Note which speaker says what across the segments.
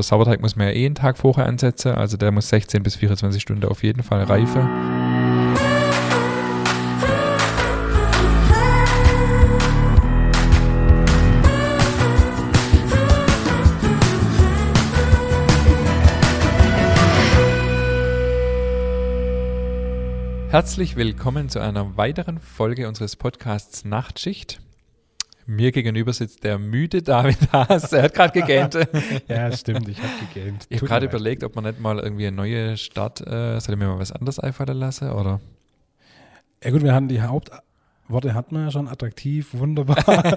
Speaker 1: Sauerteig muss man ja eh einen Tag vorher ansetzen, also der muss 16 bis 24 Stunden auf jeden Fall reifen. Herzlich willkommen zu einer weiteren Folge unseres Podcasts Nachtschicht. Mir gegenüber sitzt der müde David Haas. Er hat gerade gegähnt.
Speaker 2: ja, stimmt, ich habe gegähnt.
Speaker 1: Ich habe gerade überlegt, ob man nicht mal irgendwie eine neue Stadt, äh, soll ich mir mal was anderes einfallen lassen, oder?
Speaker 2: Ja gut, wir hatten die Hauptworte hatten wir ja schon, attraktiv, wunderbar.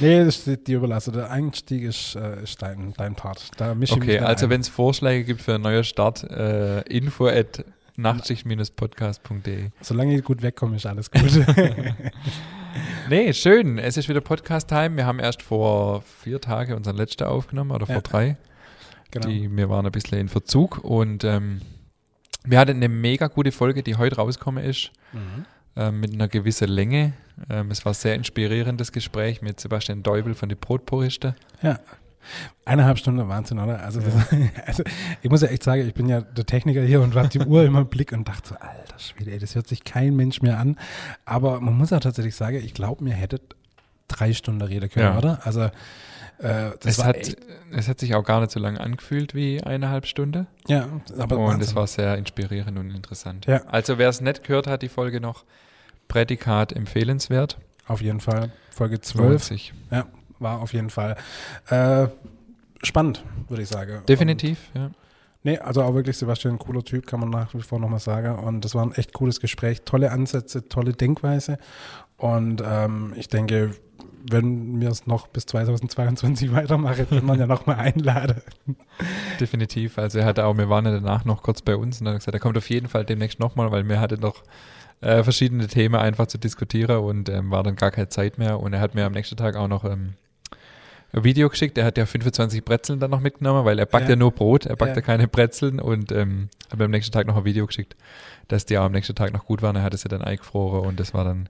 Speaker 2: nee, das ist die Überlassung. Der Einstieg ist, äh, ist dein, dein Part.
Speaker 1: Da okay, also wenn es Vorschläge gibt für eine neue Stadt, äh, info at nachtschicht-podcast.de.
Speaker 2: Solange ich gut wegkomme, ist alles gut.
Speaker 1: nee, schön. Es ist wieder Podcast-Time. Wir haben erst vor vier Tagen unseren letzten aufgenommen oder vor ja. drei. Genau. Die, wir waren ein bisschen in Verzug und ähm, wir hatten eine mega gute Folge, die heute rausgekommen ist. Mhm. Ähm, mit einer gewissen Länge. Ähm, es war ein sehr inspirierendes Gespräch mit Sebastian Deubel von den Brotpuristen.
Speaker 2: Ja. Eineinhalb Stunden Wahnsinn, oder? Also, ja. das, also, ich muss ja echt sagen, ich bin ja der Techniker hier und habe die Uhr immer im Blick und dachte so, alter Schwede, ey, das hört sich kein Mensch mehr an. Aber man muss auch tatsächlich sagen, ich glaube, mir hätte drei Stunden reden können, ja. oder? Also
Speaker 1: äh, es, hat, es hat sich auch gar nicht so lange angefühlt wie eineinhalb Stunden.
Speaker 2: Ja,
Speaker 1: aber Und es war sehr inspirierend und interessant. Ja. Also wer es nicht gehört hat, die Folge noch Prädikat empfehlenswert.
Speaker 2: Auf jeden Fall. Folge 12. Ja, war auf jeden Fall äh, spannend, würde ich sagen.
Speaker 1: Definitiv, Und, ja.
Speaker 2: Nee, also auch wirklich Sebastian, cooler Typ, kann man nach wie vor nochmal sagen. Und das war ein echt cooles Gespräch, tolle Ansätze, tolle Denkweise. Und ähm, ich denke, wenn wir es noch bis 2022 weitermachen, wird man ja nochmal einladen.
Speaker 1: Definitiv. Also er hatte auch, wir waren ja danach noch kurz bei uns und dann hat gesagt, er kommt auf jeden Fall demnächst nochmal, weil wir hatten noch äh, verschiedene Themen einfach zu diskutieren und ähm, war dann gar keine Zeit mehr. Und er hat mir am nächsten Tag auch noch ähm, ein Video geschickt. Er hat ja 25 Brezeln dann noch mitgenommen, weil er backt ja, ja nur Brot, er backt ja, ja keine Brezeln und ähm, hat mir am nächsten Tag noch ein Video geschickt, dass die auch am nächsten Tag noch gut waren. Er hatte sie dann eingefroren und das war dann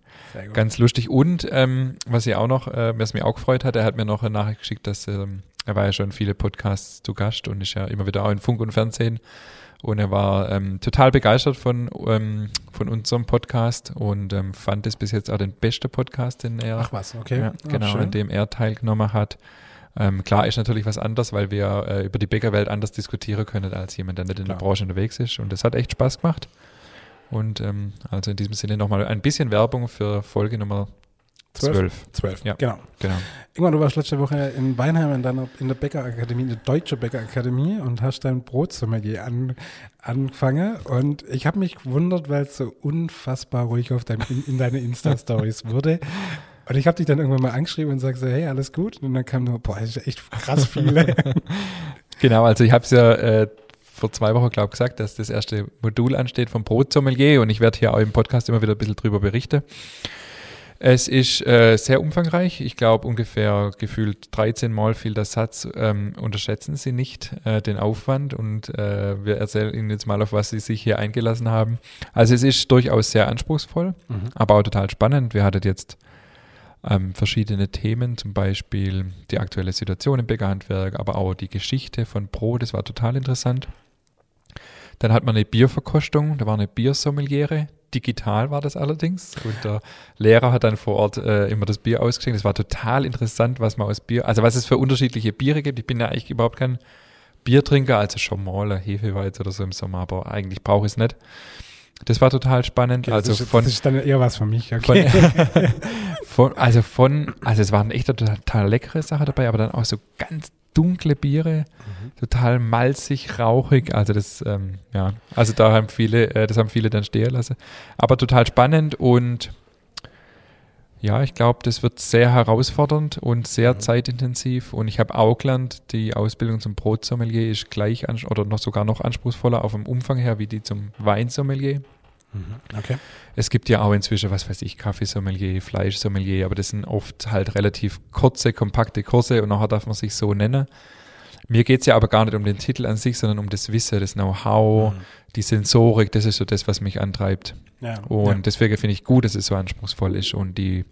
Speaker 1: ganz lustig. Und ähm, was ich auch noch, äh, was mich auch gefreut hat, er hat mir noch eine Nachricht geschickt, dass ähm, er war ja schon viele Podcasts zu Gast und ist ja immer wieder auch in Funk und Fernsehen und er war ähm, total begeistert von, ähm, von unserem Podcast und ähm, fand es bis jetzt auch den besten Podcast, den er,
Speaker 2: Ach was, okay.
Speaker 1: Ja, genau, in dem er teilgenommen hat. Ähm, klar ist natürlich was anderes, weil wir äh, über die Bäckerwelt anders diskutieren können als jemand, der nicht in der Branche unterwegs ist. Und das hat echt Spaß gemacht. Und ähm, also in diesem Sinne nochmal ein bisschen Werbung für Folge Nummer Zwölf.
Speaker 2: Zwölf, ja. Genau. genau. Irgendwann, du warst letzte Woche in Weinheim in, deiner, in der Bäckerakademie, in der Deutsche Bäckerakademie und hast dein Brotsommelier an, angefangen. Und ich habe mich gewundert, weil es so unfassbar ruhig auf dein, in, in deine Insta-Stories wurde. Und ich habe dich dann irgendwann mal angeschrieben und sagte so, hey, alles gut? Und dann kam nur, boah, das ist echt krass viele.
Speaker 1: genau, also ich habe es ja äh, vor zwei Wochen, glaube ich, gesagt, dass das erste Modul ansteht vom Brotsommelier und ich werde hier auch im Podcast immer wieder ein bisschen drüber berichten. Es ist äh, sehr umfangreich. Ich glaube, ungefähr gefühlt 13 Mal fiel der Satz, ähm, unterschätzen Sie nicht äh, den Aufwand und äh, wir erzählen Ihnen jetzt mal, auf was Sie sich hier eingelassen haben. Also es ist durchaus sehr anspruchsvoll, mhm. aber auch total spannend. Wir hatten jetzt ähm, verschiedene Themen, zum Beispiel die aktuelle Situation im Bäckerhandwerk, aber auch die Geschichte von Brot, das war total interessant. Dann hat man eine Bierverkostung, da war eine Biersommeliere, digital war das allerdings. Und der Lehrer hat dann vor Ort äh, immer das Bier ausgeschenkt. Das war total interessant, was man aus Bier, also was es für unterschiedliche Biere gibt. Ich bin ja eigentlich überhaupt kein Biertrinker, also schon mal Hefeweiz oder so im Sommer, aber eigentlich brauche ich es nicht. Das war total spannend. Okay, also
Speaker 2: das, ist,
Speaker 1: von,
Speaker 2: das ist dann eher was für mich. Okay.
Speaker 1: Von, von, also von, also es waren echt total leckere Sachen dabei, aber dann auch so ganz dunkle Biere, mhm. total malzig, rauchig. Also das, ähm, ja, also da haben viele, äh, das haben viele dann stehen lassen. Aber total spannend und ja, ich glaube, das wird sehr herausfordernd und sehr mhm. zeitintensiv. Und ich habe auch gelernt, die Ausbildung zum Brotsommelier ist gleich oder noch sogar noch anspruchsvoller auf dem Umfang her wie die zum Weinsommelier.
Speaker 2: Mhm. Okay.
Speaker 1: Es gibt ja auch inzwischen, was weiß ich, Kaffeesommelier, Fleischsommelier, aber das sind oft halt relativ kurze, kompakte Kurse und nachher darf man sich so nennen. Mir geht es ja aber gar nicht um den Titel an sich, sondern um das Wissen, das Know-how, mhm. die Sensorik, das ist so das, was mich antreibt. Ja. Und ja. deswegen finde ich gut, dass es so anspruchsvoll ist. Und die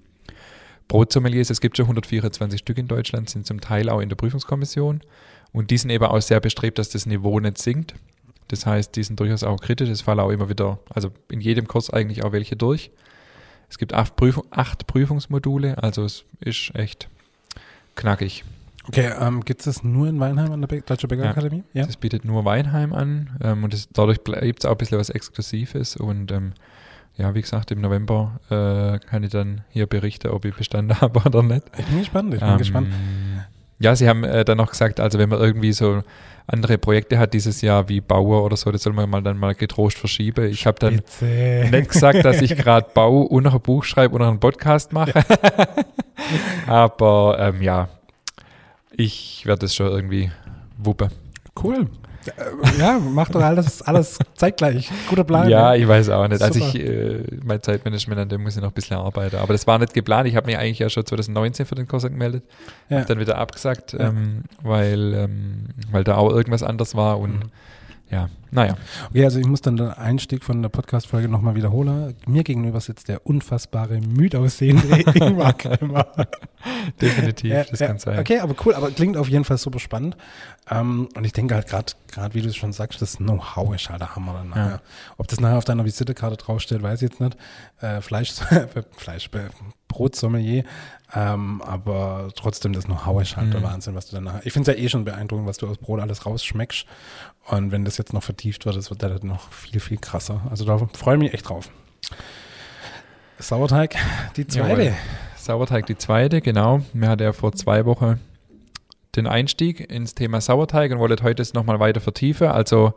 Speaker 1: Brotsommeliers, es gibt schon 124 Stück in Deutschland, sind zum Teil auch in der Prüfungskommission. Und die sind eben auch sehr bestrebt, dass das Niveau nicht sinkt. Das heißt, die sind durchaus auch kritisch. Es fallen auch immer wieder, also in jedem Kurs eigentlich auch welche durch. Es gibt acht, Prüfung, acht Prüfungsmodule, also es ist echt knackig.
Speaker 2: Okay, ähm, gibt es das nur in Weinheim an der Be Deutsche Bäckerakademie?
Speaker 1: Ja, ja, das bietet nur Weinheim an ähm, und das, dadurch bleibt es auch ein bisschen was Exklusives und ähm, ja, wie gesagt, im November äh, kann ich dann hier berichten, ob ich bestanden habe oder nicht.
Speaker 2: Ich bin gespannt, ich bin ähm, gespannt.
Speaker 1: Ja, sie haben äh, dann noch gesagt, also wenn man irgendwie so andere Projekte hat dieses Jahr wie Bauer oder so, das soll man mal dann mal getrost verschieben. Ich habe dann nicht gesagt, dass ich gerade Bau und noch ein Buch schreibe und noch einen Podcast mache. Aber ähm, ja, ich werde es schon irgendwie wuppen.
Speaker 2: Cool. Ja, mach doch alles, alles zeitgleich. Guter Plan.
Speaker 1: Ja, ich weiß auch nicht. Also ich, äh, mein Zeitmanagement, an dem muss ich noch ein bisschen arbeiten. Aber das war nicht geplant. Ich habe mich eigentlich ja schon 2019 für den Kurs angemeldet. Ja. Habe dann wieder abgesagt, ja. ähm, weil, ähm, weil da auch irgendwas anders war und mhm ja, naja.
Speaker 2: Okay, also ich muss dann den Einstieg von der Podcast-Folge nochmal wiederholen. Mir gegenüber sitzt der unfassbare, müde aussehende Ingmar Keimer.
Speaker 1: Definitiv, ja, das ja, kann sein.
Speaker 2: Okay, aber cool, aber klingt auf jeden Fall super spannend. Ähm, und ich denke halt gerade, gerade wie du es schon sagst, das Know-how ist halt der Hammer dann nachher. Ja. Ob das nachher auf deiner Visitekarte draufsteht, weiß ich jetzt nicht. Äh, Fleisch, Fleisch, Brotsommelier, ähm, aber trotzdem das Know-how ist halt mhm. der Wahnsinn, was du dann nachher. Ich finde es ja eh schon beeindruckend, was du aus Brot alles rausschmeckst. Und wenn das jetzt noch vertieft wird, das wird dann noch viel, viel krasser. Also da freue ich mich echt drauf. Sauerteig, die zweite. Jawohl.
Speaker 1: Sauerteig, die zweite, genau. Mir hat er vor zwei Wochen den Einstieg ins Thema Sauerteig und wollte heute es nochmal weiter vertiefen. Also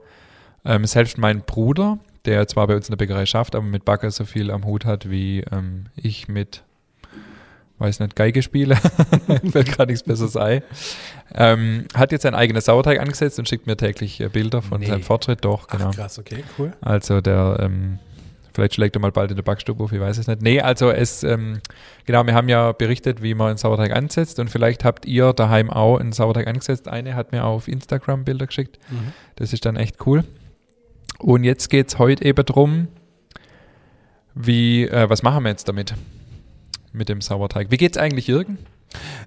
Speaker 1: ähm, selbst mein Bruder, der zwar bei uns in der Bäckerei schafft, aber mit Backer so viel am Hut hat wie ähm, ich mit, weiß nicht, Geige spiele, fällt gerade nichts Besseres ein, ähm, hat jetzt sein eigenes Sauerteig angesetzt und schickt mir täglich äh, Bilder von nee. seinem Fortschritt. Doch, genau. Ach,
Speaker 2: krass, okay, cool.
Speaker 1: Also der ähm, Vielleicht schlägt er mal bald in der Backstube auf, ich weiß es nicht. Nee, also es, ähm, genau, wir haben ja berichtet, wie man einen Sauerteig ansetzt und vielleicht habt ihr daheim auch einen Sauerteig angesetzt. Eine hat mir auf Instagram Bilder geschickt. Mhm. Das ist dann echt cool. Und jetzt geht es heute eben darum, wie, äh, was machen wir jetzt damit? Mit dem Sauerteig. Wie geht's eigentlich Jürgen?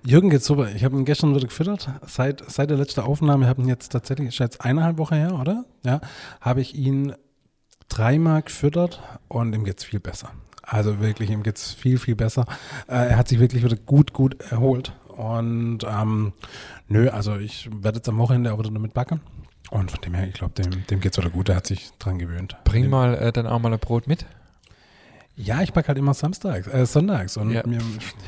Speaker 2: Jürgen geht's super. Ich habe ihn gestern wieder gefüttert. Seit, seit der letzten Aufnahme, ich habe ihn jetzt tatsächlich, ist jetzt eineinhalb Wochen her, oder? Ja, habe ich ihn dreimal gefüttert und ihm geht's viel besser. Also wirklich, ihm geht's viel, viel besser. Äh, er hat sich wirklich wieder gut, gut erholt. Und ähm, nö, also ich werde jetzt am Wochenende auch wieder damit backen. Und von dem her, ich glaube, dem, dem geht's wieder gut. Er hat sich dran gewöhnt.
Speaker 1: Bring
Speaker 2: dem,
Speaker 1: mal äh, dann auch mal ein Brot mit.
Speaker 2: Ja, ich backe halt immer samstags, äh, sonntags. Und
Speaker 1: ja.
Speaker 2: Mir,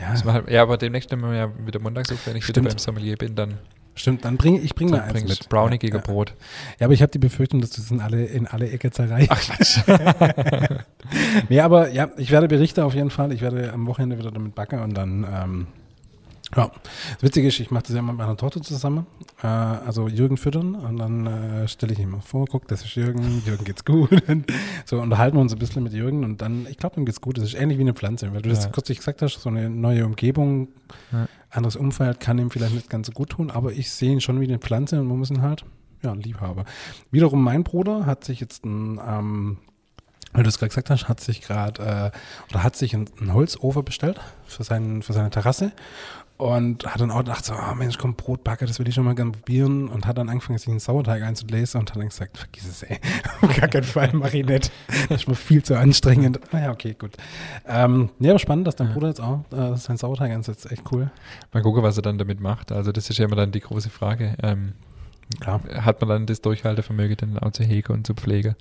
Speaker 1: ja. Halt, ja, aber demnächst nehmen wir ja wieder montags auf, wenn ich Stimmt. wieder beim Sommelier bin, dann
Speaker 2: Stimmt, dann bringe ich bring mal eins mit.
Speaker 1: Brownie ja, Brot.
Speaker 2: Ja, aber ich habe die Befürchtung, dass du das in alle, in alle Ecke zerreißt. Ach Quatsch. nee, aber ja, ich werde berichten auf jeden Fall. Ich werde am Wochenende wieder damit backen und dann ähm, ja, das Witzige ist, ich mache das ja mit meiner Tochter zusammen, äh, also Jürgen füttern und dann äh, stelle ich ihm mal vor, guck, das ist Jürgen, Jürgen geht's gut. so unterhalten wir uns ein bisschen mit Jürgen und dann, ich glaube, ihm geht's gut. Das ist ähnlich wie eine Pflanze, weil du das kürzlich gesagt hast, so eine neue Umgebung, ja. anderes Umfeld kann ihm vielleicht nicht ganz so gut tun, aber ich sehe ihn schon wie eine Pflanze und muss ihn halt, ja, lieb haben. Wiederum mein Bruder hat sich jetzt ein, ähm, weil du es gerade gesagt hast, hat sich gerade äh, oder hat sich einen Holzofen bestellt für, seinen, für seine Terrasse und hat dann auch gedacht, so, oh Mensch, komm, Brotbacke, das will ich schon mal gerne probieren. Und hat dann angefangen, sich einen Sauerteig einzulesen und hat dann gesagt, vergiss es, ey. Auf gar keinen Fall mach ich nicht. Das ist mir viel zu anstrengend. Naja, okay, gut. Ähm, ja, aber spannend, dass dein ja. Bruder jetzt auch äh, seinen Sauerteig einsetzt. Echt cool.
Speaker 1: Mal gucken, was er dann damit macht. Also das ist ja immer dann die große Frage. Ähm, Klar. Hat man dann das Durchhaltevermögen, dann auch zu hegen und zu pflegen?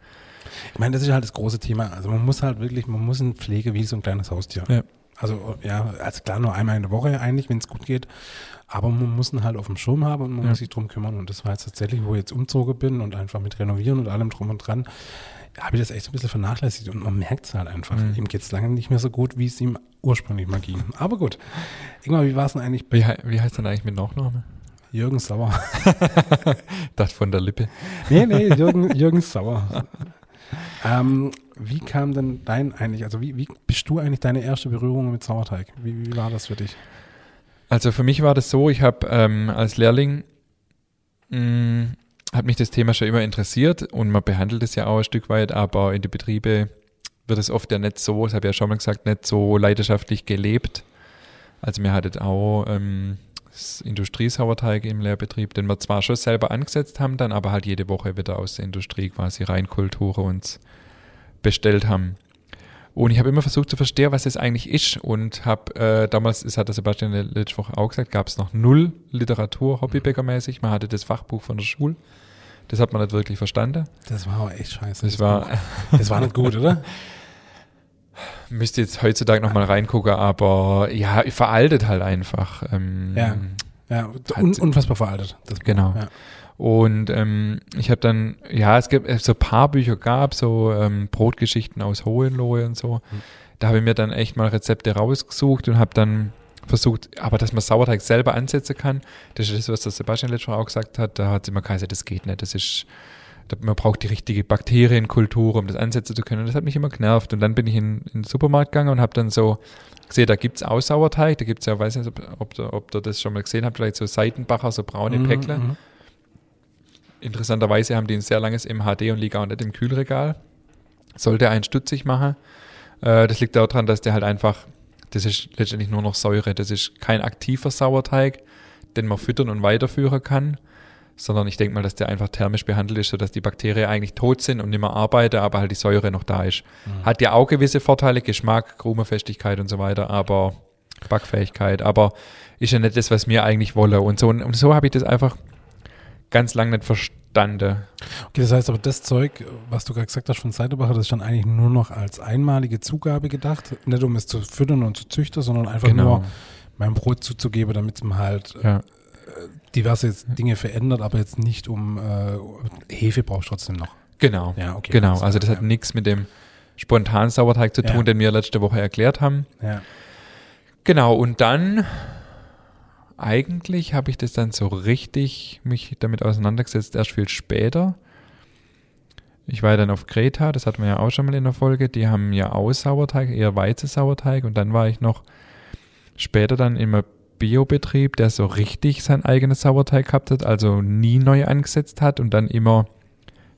Speaker 2: Ich meine, das ist halt das große Thema. Also man muss halt wirklich, man muss ihn pflegen wie so ein kleines Haustier. Ja. Also ja, also klar, nur einmal in der Woche eigentlich, wenn es gut geht. Aber man muss ihn halt auf dem Schirm haben und man ja. muss sich drum kümmern. Und das war jetzt tatsächlich, wo ich jetzt umzogen bin und einfach mit Renovieren und allem drum und dran, habe ich das echt so ein bisschen vernachlässigt. Und man merkt es halt einfach. Mhm. Ihm geht es lange nicht mehr so gut, wie es ihm ursprünglich mal ging. Aber gut. Irgendwann, wie war es denn eigentlich?
Speaker 1: Wie, wie heißt denn eigentlich mit Nachname?
Speaker 2: Jürgen Sauer.
Speaker 1: das von der Lippe.
Speaker 2: Nee, nee, Jürgen, Jürgen Sauer. Ähm, wie kam denn dein eigentlich, also wie, wie bist du eigentlich deine erste Berührung mit Sauerteig? Wie, wie war das für dich?
Speaker 1: Also für mich war das so, ich habe ähm, als Lehrling mh, mm, hat mich das Thema schon immer interessiert und man behandelt es ja auch ein Stück weit, aber in den Betriebe wird es oft ja nicht so, das habe ich ja schon mal gesagt, nicht so leidenschaftlich gelebt. Also mir hattet auch ähm, Industriesauerteig im Lehrbetrieb, den wir zwar schon selber angesetzt haben, dann aber halt jede Woche wieder aus der Industrie quasi Reinkulture uns bestellt haben. Und ich habe immer versucht zu verstehen, was das eigentlich ist und habe äh, damals, das hat der Sebastian letzte Woche auch gesagt, gab es noch null Literatur hobbybäckermäßig. Man hatte das Fachbuch von der Schule. Das hat man nicht wirklich verstanden.
Speaker 2: Das war aber echt scheiße.
Speaker 1: Das, das war,
Speaker 2: das war nicht gut, oder?
Speaker 1: Müsste jetzt heutzutage nochmal reingucken, aber ja, veraltet halt einfach.
Speaker 2: Ähm, ja, ja un unfassbar veraltet.
Speaker 1: Genau. Ja. Und ähm, ich habe dann, ja, es gibt so ein paar Bücher gab, so ähm, Brotgeschichten aus Hohenlohe und so. Mhm. Da habe ich mir dann echt mal Rezepte rausgesucht und habe dann versucht, aber dass man Sauerteig selber ansetzen kann, das ist das, was der Sebastian letztes Mal auch gesagt hat, da hat sie immer gesagt, das geht nicht, das ist, man braucht die richtige Bakterienkultur, um das ansetzen zu können. Und das hat mich immer genervt. Und dann bin ich in, in den Supermarkt gegangen und habe dann so gesehen, da gibt es auch Sauerteig, da gibt es ja, weiß nicht, ob, ob, ob ihr das schon mal gesehen habt, vielleicht so Seitenbacher, so braune mhm, Päckle. Mhm. Interessanterweise haben die ein sehr langes MHD und liegen auch nicht im Kühlregal. Sollte einen stutzig machen. Äh, das liegt daran, dass der halt einfach, das ist letztendlich nur noch Säure. Das ist kein aktiver Sauerteig, den man füttern und weiterführen kann, sondern ich denke mal, dass der einfach thermisch behandelt ist, sodass die Bakterien eigentlich tot sind und nicht mehr arbeiten, aber halt die Säure noch da ist. Mhm. Hat ja auch gewisse Vorteile, Geschmack, Krumenfestigkeit und so weiter, aber Backfähigkeit, aber ist ja nicht das, was wir eigentlich wollen. Und so, und so habe ich das einfach ganz lange nicht verstanden.
Speaker 2: Okay, das heißt aber, das Zeug, was du gerade gesagt hast von Seidebacher, das ist dann eigentlich nur noch als einmalige Zugabe gedacht. Nicht um es zu füttern und zu züchten, sondern einfach genau. nur mein Brot zuzugeben, damit man halt ja. Diverse Dinge verändert, aber jetzt nicht um äh, Hefe brauchst du trotzdem noch.
Speaker 1: Genau. Ja, okay. Genau. Also das ja. hat nichts mit dem spontanen Sauerteig zu tun, ja. den wir letzte Woche erklärt haben. Ja. Genau. Und dann eigentlich habe ich das dann so richtig mich damit auseinandergesetzt, erst viel später. Ich war ja dann auf Kreta, das hatten wir ja auch schon mal in der Folge. Die haben ja auch Sauerteig, eher Weizensauerteig. Und dann war ich noch später dann im Biobetrieb, der so richtig sein eigenes Sauerteig gehabt hat, also nie neu angesetzt hat und dann immer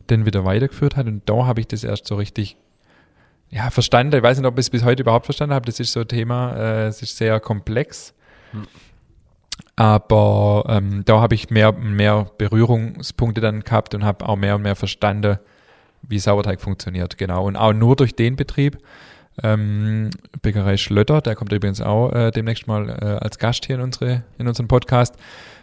Speaker 1: den wieder weitergeführt hat. Und da habe ich das erst so richtig ja, verstanden. Ich weiß nicht, ob ich es bis heute überhaupt verstanden habe. Das ist so ein Thema, äh, es ist sehr komplex. Hm. Aber ähm, da habe ich mehr und mehr Berührungspunkte dann gehabt und habe auch mehr und mehr verstanden, wie Sauerteig funktioniert. Genau. Und auch nur durch den Betrieb, ähm, Bäckerei Schlötter, der kommt übrigens auch äh, demnächst mal äh, als Gast hier in, unsere, in unseren Podcast,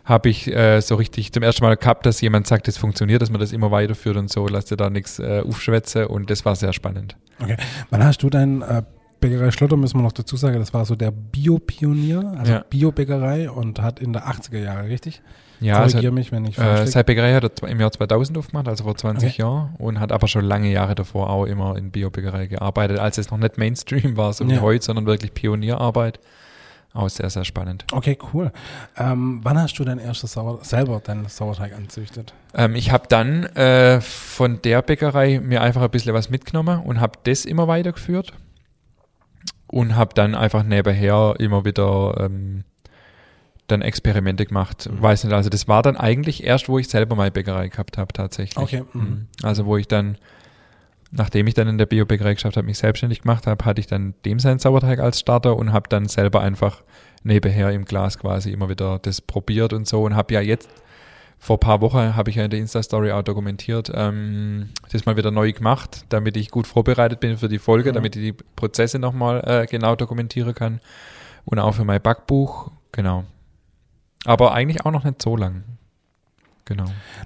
Speaker 1: habe ich äh, so richtig zum ersten Mal gehabt, dass jemand sagt, es funktioniert, dass man das immer weiterführt und so, lass dir da nichts äh, aufschwätzen und das war sehr spannend.
Speaker 2: Okay. Wann hast du dein äh, Bäckerei Schlotter müssen wir noch dazu sagen, das war so der Bio-Pionier, also ja. Bio-Bäckerei und hat in der 80er Jahre, richtig?
Speaker 1: Ja, Korrigiere also, mich, wenn ich falsch äh, Seine Bäckerei hat er im Jahr 2000 aufgemacht, also vor 20 okay. Jahren und hat aber schon lange Jahre davor auch immer in Bio-Bäckerei gearbeitet, als es noch nicht Mainstream war, so wie ja. heute, sondern wirklich Pionierarbeit. Auch sehr, sehr spannend.
Speaker 2: Okay, cool. Ähm, wann hast du dein erstes Sauer selber deinen Sauerteig anzüchtet?
Speaker 1: Ähm, ich habe dann äh, von der Bäckerei mir einfach ein bisschen was mitgenommen und habe das immer weitergeführt und habe dann einfach nebenher immer wieder ähm, dann Experimente gemacht. Mhm. Weiß nicht, also das war dann eigentlich erst, wo ich selber meine Bäckerei gehabt habe tatsächlich. Okay. Mhm. mhm. Also wo ich dann, nachdem ich dann in der Bio-Bäckerei geschafft habe, mich selbstständig gemacht habe, hatte ich dann dem seinen Sauerteig als Starter und habe dann selber einfach nebenher im Glas quasi immer wieder das probiert und so und habe ja jetzt vor ein paar Wochen habe ich ja in der Insta-Story auch dokumentiert, ähm, das mal wieder neu gemacht, damit ich gut vorbereitet bin für die Folge, mhm. damit ich die Prozesse nochmal äh, genau dokumentieren kann. Und auch für mein Backbuch, genau. Aber eigentlich auch noch nicht so lang. Genau.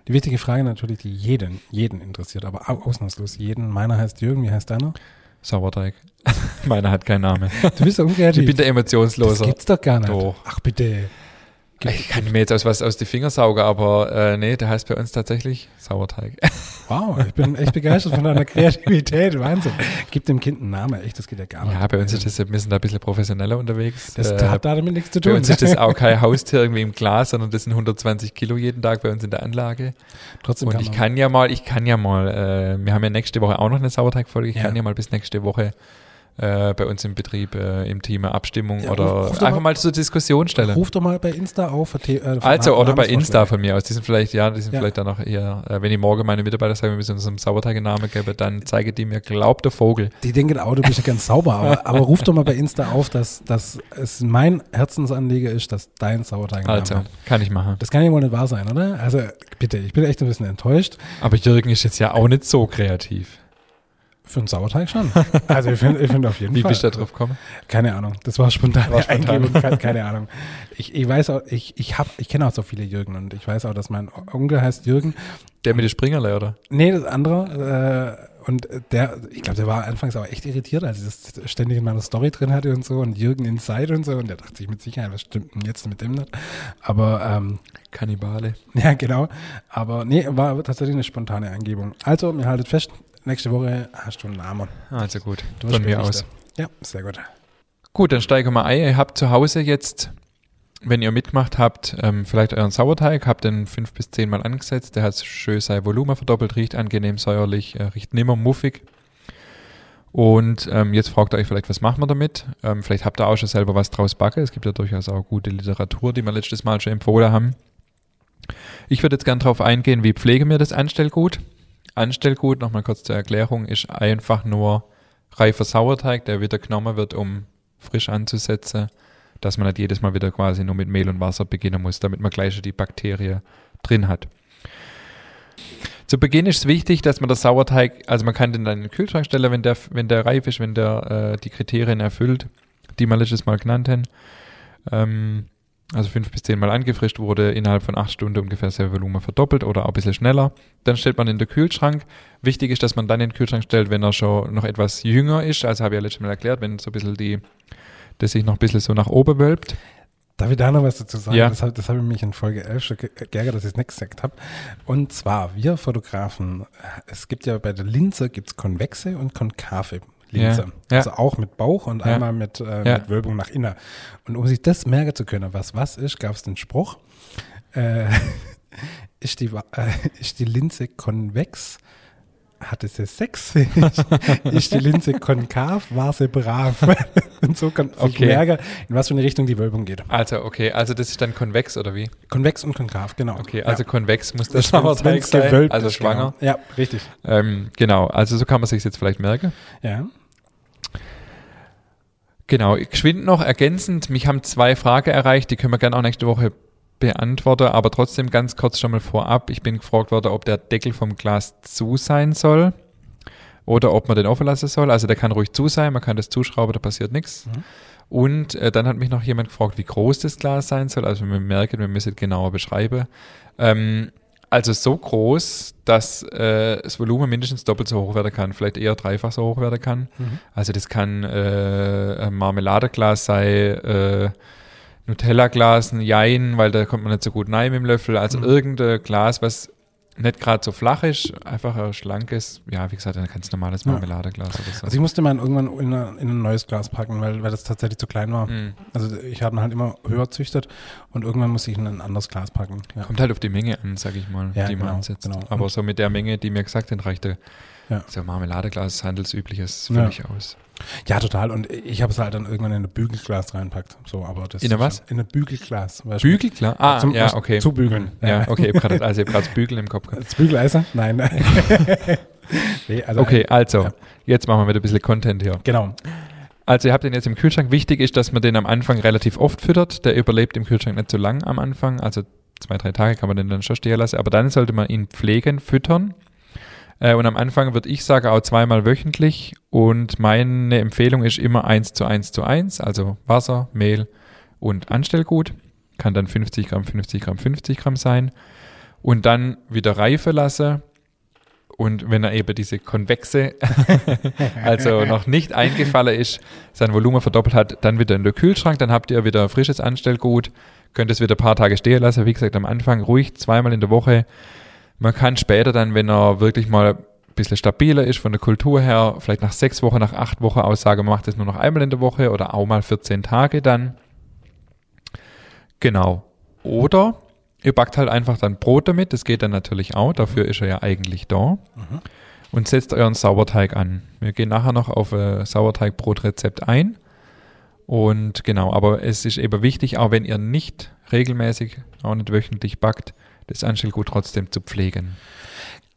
Speaker 2: Die wichtige Frage natürlich, die jeden, jeden interessiert, aber ausnahmslos jeden. Meiner heißt Jürgen, wie heißt deiner?
Speaker 1: Sauerteig. Meiner hat keinen Namen.
Speaker 2: Du bist doch umgekehrt.
Speaker 1: Ich bin der Emotionsloser. Das
Speaker 2: gibt's doch gar nicht.
Speaker 1: Doch.
Speaker 2: Ach bitte.
Speaker 1: Ich kann mir jetzt aus was aus die Finger saugen, aber äh, nee, der heißt bei uns tatsächlich Sauerteig.
Speaker 2: Wow, ich bin echt begeistert von deiner Kreativität. Wahnsinn. Gib dem Kind einen Namen. Echt, das geht ja gar nicht.
Speaker 1: Ja, bei uns ist das, wir sind da ein bisschen professioneller unterwegs.
Speaker 2: Das äh, hat damit nichts zu tun.
Speaker 1: Bei uns ist das auch kein Haustier irgendwie im Glas, sondern das sind 120 Kilo jeden Tag bei uns in der Anlage. Trotzdem Und kann ich kann ja mal, ich kann ja mal, äh, wir haben ja nächste Woche auch noch eine Sauerteigfolge, ich ja. kann ja mal bis nächste Woche äh, bei uns im Betrieb äh, im Team eine Abstimmung ja, oder ruf, ruf einfach mal, mal zur Diskussion stellen.
Speaker 2: Ruf doch mal bei Insta auf.
Speaker 1: Äh, also, oder bei Insta von mir aus. Die sind vielleicht, ja, die sind ja. vielleicht dann noch eher, äh, wenn ich morgen meine Mitarbeiter sagen, wir müssen uns einen Sauerteignamen geben, dann zeige die mir, glaubt der Vogel.
Speaker 2: Die denken, oh, du bist ja ganz sauber, aber, aber ruf doch mal bei Insta auf, dass, dass es mein Herzensanliege ist, dass dein Sauerteig
Speaker 1: Also, kann ich machen.
Speaker 2: Das kann ja wohl nicht wahr sein, oder? Also, bitte, ich bin echt ein bisschen enttäuscht.
Speaker 1: Aber Jürgen ist jetzt ja auch nicht so kreativ.
Speaker 2: Für einen Sauerteig schon. Also ich finde find auf jeden
Speaker 1: Wie
Speaker 2: Fall.
Speaker 1: Wie bist du da drauf gekommen?
Speaker 2: Keine Ahnung. Das war spontan. War spontan. Keine, keine, Ahnung. Ich, ich weiß auch, ich, ich, hab, ich kenne auch so viele Jürgen und ich weiß auch, dass mein Onkel heißt Jürgen.
Speaker 1: Der mit den Springerle, oder?
Speaker 2: Nee, das andere. Äh, und der, ich glaube, der war anfangs auch echt irritiert, als ich das ständig in meiner Story drin hatte und so und Jürgen Inside und so. Und der dachte sich mit Sicherheit, was stimmt denn jetzt mit dem nicht? Aber ähm,
Speaker 1: Kannibale.
Speaker 2: Ja, genau. Aber nee, war tatsächlich eine spontane Eingebung. Also, mir haltet fest, nächste Woche hast du einen Namen.
Speaker 1: Also gut, von mir aus.
Speaker 2: Ja, sehr gut.
Speaker 1: Gut, dann steigen wir ein. Ihr habt zu Hause jetzt, wenn ihr mitgemacht habt, ähm, vielleicht euren Sauerteig, habt den fünf bis zehn Mal angesetzt. Der hat schön sein Volumen verdoppelt, riecht angenehm säuerlich, äh, riecht nimmer muffig. Und ähm, jetzt fragt ihr euch vielleicht, was machen wir damit? Ähm, vielleicht habt ihr auch schon selber was draus backen. Es gibt ja durchaus auch gute Literatur, die wir letztes Mal schon empfohlen haben. Ich würde jetzt gerne darauf eingehen, wie pflegen wir das Anstellgut. Anstellgut, nochmal kurz zur Erklärung, ist einfach nur reifer Sauerteig, der wieder genommen wird, um frisch anzusetzen, dass man nicht jedes Mal wieder quasi nur mit Mehl und Wasser beginnen muss, damit man gleich die Bakterie drin hat. Zu Beginn ist es wichtig, dass man das Sauerteig, also man kann den dann in den Kühlschrank stellen, wenn der, wenn der reif ist, wenn der äh, die Kriterien erfüllt, die wir letztes Mal genannt haben. Ähm, also fünf bis zehn Mal angefrischt wurde, innerhalb von acht Stunden ungefähr das Volumen verdoppelt oder auch ein bisschen schneller. Dann stellt man in den Kühlschrank. Wichtig ist, dass man dann in den Kühlschrank stellt, wenn er schon noch etwas jünger ist. Also habe ich ja letztes Mal erklärt, wenn so ein bisschen die, das sich noch ein bisschen so nach oben wölbt.
Speaker 2: Darf ich da noch was dazu sagen?
Speaker 1: Ja.
Speaker 2: Das, das habe ich mich in Folge 11 schon geärgert, dass ich es nicht gesagt habe. Und zwar, wir Fotografen, es gibt ja bei der Linse gibt's konvexe und konkave Linse. Ja. Also auch mit Bauch und einmal mit, äh, mit Wölbung nach innen. Und um sich das merken zu können, was was ist, gab es den Spruch, äh, ist, die, äh, ist die Linse konvex, hatte sie Sex, ist die Linse konkav, war sie brav. und so kann okay. ich merken, in was für eine Richtung die Wölbung geht.
Speaker 1: Also, okay, also das ist dann konvex oder wie?
Speaker 2: Konvex und konkav, genau.
Speaker 1: Okay, also ja. konvex muss das Sauerteig sein, also schwanger.
Speaker 2: Genau. Ja, richtig.
Speaker 1: Ähm, genau, also so kann man sich jetzt vielleicht merken.
Speaker 2: Ja.
Speaker 1: Genau, geschwind noch ergänzend, mich haben zwei Fragen erreicht, die können wir gerne auch nächste Woche beantworten, aber trotzdem ganz kurz schon mal vorab. Ich bin gefragt worden, ob der Deckel vom Glas zu sein soll oder ob man den offen lassen soll. Also der kann ruhig zu sein, man kann das zuschrauben, da passiert nichts. Mhm. Und äh, dann hat mich noch jemand gefragt, wie groß das Glas sein soll. Also wir merken, wir müssen es genauer beschreiben. Ähm, also so groß, dass äh, das Volumen mindestens doppelt so hoch werden kann, vielleicht eher dreifach so hoch werden kann. Mhm. Also das kann äh, ein Marmeladeglas sein, äh, Nutella-Glas, ein Jein, weil da kommt man nicht so gut rein mit dem Löffel. Also mhm. irgendein Glas, was nicht gerade so flach ist, einfach ein schlankes, ja, wie gesagt, ein ganz normales Marmeladeglas ja. oder so.
Speaker 2: Also ich musste mal irgendwann in, eine, in, ein neues Glas packen, weil, weil das tatsächlich zu klein war. Mhm. Also ich habe halt immer höher züchtet und irgendwann musste ich in ein anderes Glas packen.
Speaker 1: Ja. Kommt halt auf die Menge an, sag ich mal, ja, die genau, man ansetzt. Genau. Aber so mit der Menge, die mir gesagt hat, reichte ja. so Marmeladeglas, handelsübliches, völlig aus.
Speaker 2: Ja, total. Und ich habe es halt dann irgendwann in ein Bügelglas reinpackt. So, aber das
Speaker 1: in ein was?
Speaker 2: In ein Bügelglas.
Speaker 1: Bügelglas? Ah, zum, ja, okay.
Speaker 2: Zu bügeln.
Speaker 1: Ja, okay. Ich habe also gerade das Bügeln im Kopf
Speaker 2: gehabt. Das Bügeleiser? Nein.
Speaker 1: nee, also okay, also, ja. jetzt machen wir wieder ein bisschen Content hier.
Speaker 2: Genau.
Speaker 1: Also ihr habt den jetzt im Kühlschrank. Wichtig ist, dass man den am Anfang relativ oft füttert. Der überlebt im Kühlschrank nicht so lang am Anfang. Also zwei, drei Tage kann man den dann schon stehen lassen. Aber dann sollte man ihn pflegen, füttern. Äh, und am Anfang würde ich sagen auch zweimal wöchentlich. Und meine Empfehlung ist immer 1 zu 1 zu 1, also Wasser, Mehl und Anstellgut. Kann dann 50 Gramm, 50 Gramm, 50 Gramm sein. Und dann wieder reife lasse. Und wenn er eben diese konvexe, also noch nicht eingefallen ist, sein Volumen verdoppelt hat, dann wieder in den Kühlschrank, dann habt ihr wieder frisches Anstellgut, könnt es wieder ein paar Tage stehen lassen. Wie gesagt, am Anfang ruhig zweimal in der Woche man kann später dann, wenn er wirklich mal ein bisschen stabiler ist von der Kultur her, vielleicht nach sechs Wochen, nach acht Wochen aussagen, man macht es nur noch einmal in der Woche oder auch mal 14 Tage dann. Genau. Oder ihr backt halt einfach dann Brot damit, das geht dann natürlich auch, dafür ist er ja eigentlich da. Mhm. und setzt euren Sauerteig an. Wir gehen nachher noch auf äh, Sauerteigbrotrezept ein. Und genau, aber es ist eben wichtig, auch wenn ihr nicht regelmäßig, auch nicht wöchentlich backt, das Anstellgut trotzdem zu pflegen.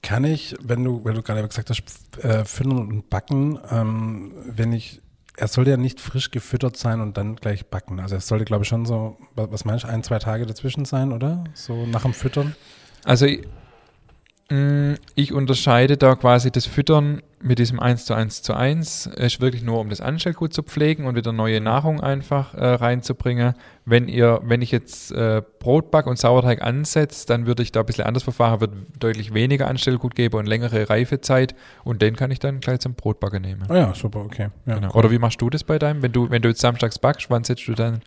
Speaker 2: Kann ich, wenn du, wenn du gerade gesagt hast, äh, füttern und backen, ähm, wenn ich, er sollte ja nicht frisch gefüttert sein und dann gleich backen. Also es sollte, glaube ich, schon so, was meinst du, ein, zwei Tage dazwischen sein, oder? So nach dem Füttern?
Speaker 1: Also Mm, ich unterscheide da quasi das Füttern mit diesem 1 zu 1 zu 1. Es ist wirklich nur, um das Anstellgut zu pflegen und wieder neue Nahrung einfach äh, reinzubringen. Wenn ihr, wenn ich jetzt äh, Brotback und Sauerteig ansetze, dann würde ich da ein bisschen anders verfahren, würde deutlich weniger Anstellgut geben und längere Reifezeit und den kann ich dann gleich zum Brotbacken nehmen.
Speaker 2: Oh ja, super, okay. Ja,
Speaker 1: genau. Oder wie machst du das bei deinem? Wenn du, wenn du jetzt samstags backst, wann setzt du dann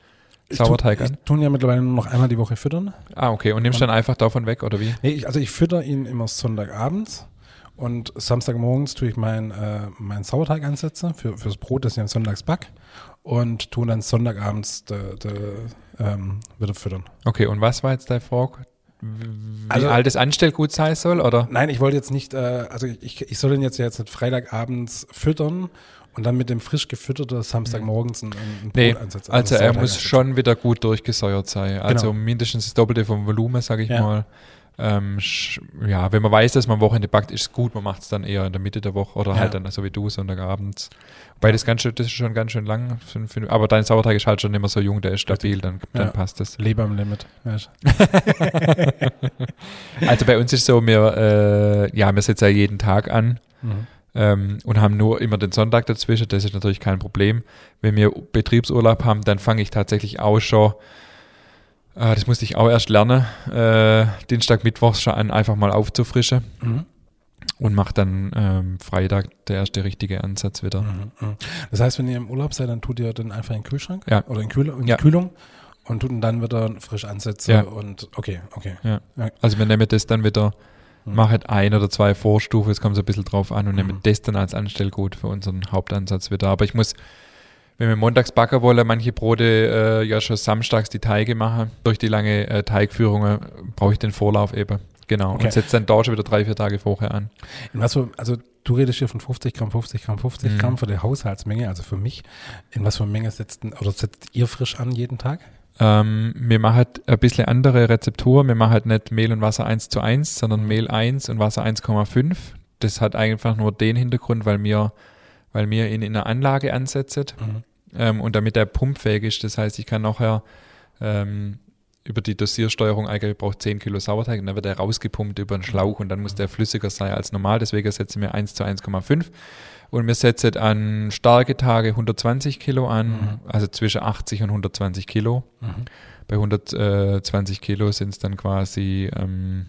Speaker 1: Sauerteig
Speaker 2: tu, an? Ich tun ja mittlerweile nur noch einmal die Woche füttern.
Speaker 1: Ah, okay. Und nimmst und, dann einfach davon weg, oder wie?
Speaker 2: Nee, ich, also ich fütter ihn immer Sonntagabends und Samstagmorgens tue ich meinen äh, mein Sauerteig ansetzen für, fürs Brot, das ich am Sonntags back und tue dann Sonntagabends de, de, ähm, wieder füttern.
Speaker 1: Okay, und was war jetzt dein Frage? Wie also, alt das Anstellgut sein soll, oder?
Speaker 2: Nein, ich wollte jetzt nicht, äh, also ich, ich soll den jetzt jetzt Freitagabends füttern und dann mit dem frisch gefütterten Samstagmorgens ein, ein
Speaker 1: nee, einsetzen. Also, also er muss schon wieder gut durchgesäuert sein. Also genau. mindestens das Doppelte vom Volumen, sage ich ja. mal. Ähm, ja, wenn man weiß, dass man Wochenende backt, ist es gut. Man macht es dann eher in der Mitte der Woche oder ja. halt dann so wie du, Sonntagabends. Wobei das, ganz schön, das ist schon ganz schön lang. Aber dein Sauerteig ist halt schon immer so jung, der ist stabil, dann, dann ja. passt das.
Speaker 2: Leber am Limit.
Speaker 1: also bei uns ist so, wir, äh, ja, wir setzen ja jeden Tag an. Mhm ähm, und haben nur immer den Sonntag dazwischen. Das ist natürlich kein Problem. Wenn wir Betriebsurlaub haben, dann fange ich tatsächlich auch schon, äh, das musste ich auch erst lernen, äh, Dienstag, Mittwoch schon einfach mal aufzufrischen. Mhm. Und mache dann ähm, Freitag der erste richtige Ansatz wieder. Mhm,
Speaker 2: mhm. Das heißt, wenn ihr im Urlaub seid, dann tut ihr dann einfach in den Kühlschrank
Speaker 1: ja.
Speaker 2: oder in, Kühl in
Speaker 1: ja.
Speaker 2: Kühlung und tut dann wieder frisch ansetzen
Speaker 1: ja.
Speaker 2: und okay, okay.
Speaker 1: Also wir nehmen das dann wieder Mhm. Mache halt ein oder zwei Vorstufen, es kommt so ein bisschen drauf an und mhm. das dann als Anstellgut für unseren Hauptansatz wieder. Aber ich muss, wenn wir montags backen wollen, manche Brote äh, ja schon samstags die Teige machen. Durch die lange äh, Teigführung äh, brauche ich den Vorlauf eben. Genau. Okay. Und setze dann da schon wieder drei, vier Tage vorher an.
Speaker 2: In was für, also du redest hier von 50 Gramm, 50 Gramm, 50 mhm. Gramm für die Haushaltsmenge, also für mich. In was für Menge setzt oder setzt ihr frisch an jeden Tag?
Speaker 1: Ähm, wir machen halt ein bisschen andere Rezeptur. Wir machen halt nicht Mehl und Wasser 1 zu 1, sondern Mehl 1 und Wasser 1,5. Das hat einfach nur den Hintergrund, weil wir, weil wir ihn in einer Anlage ansetzen mhm. Ähm, und damit er pumpfähig ist. Das heißt, ich kann nachher ähm, über die Dosiersteuerung eigentlich braucht 10 Kilo Sauerteig und dann wird er rausgepumpt über einen Schlauch und dann muss der flüssiger sein als normal. Deswegen setzen wir 1 zu 1,5. Und wir setzen an starke Tage 120 Kilo an, mhm. also zwischen 80 und 120 Kilo. Mhm. Bei 120 Kilo sind es dann quasi ähm,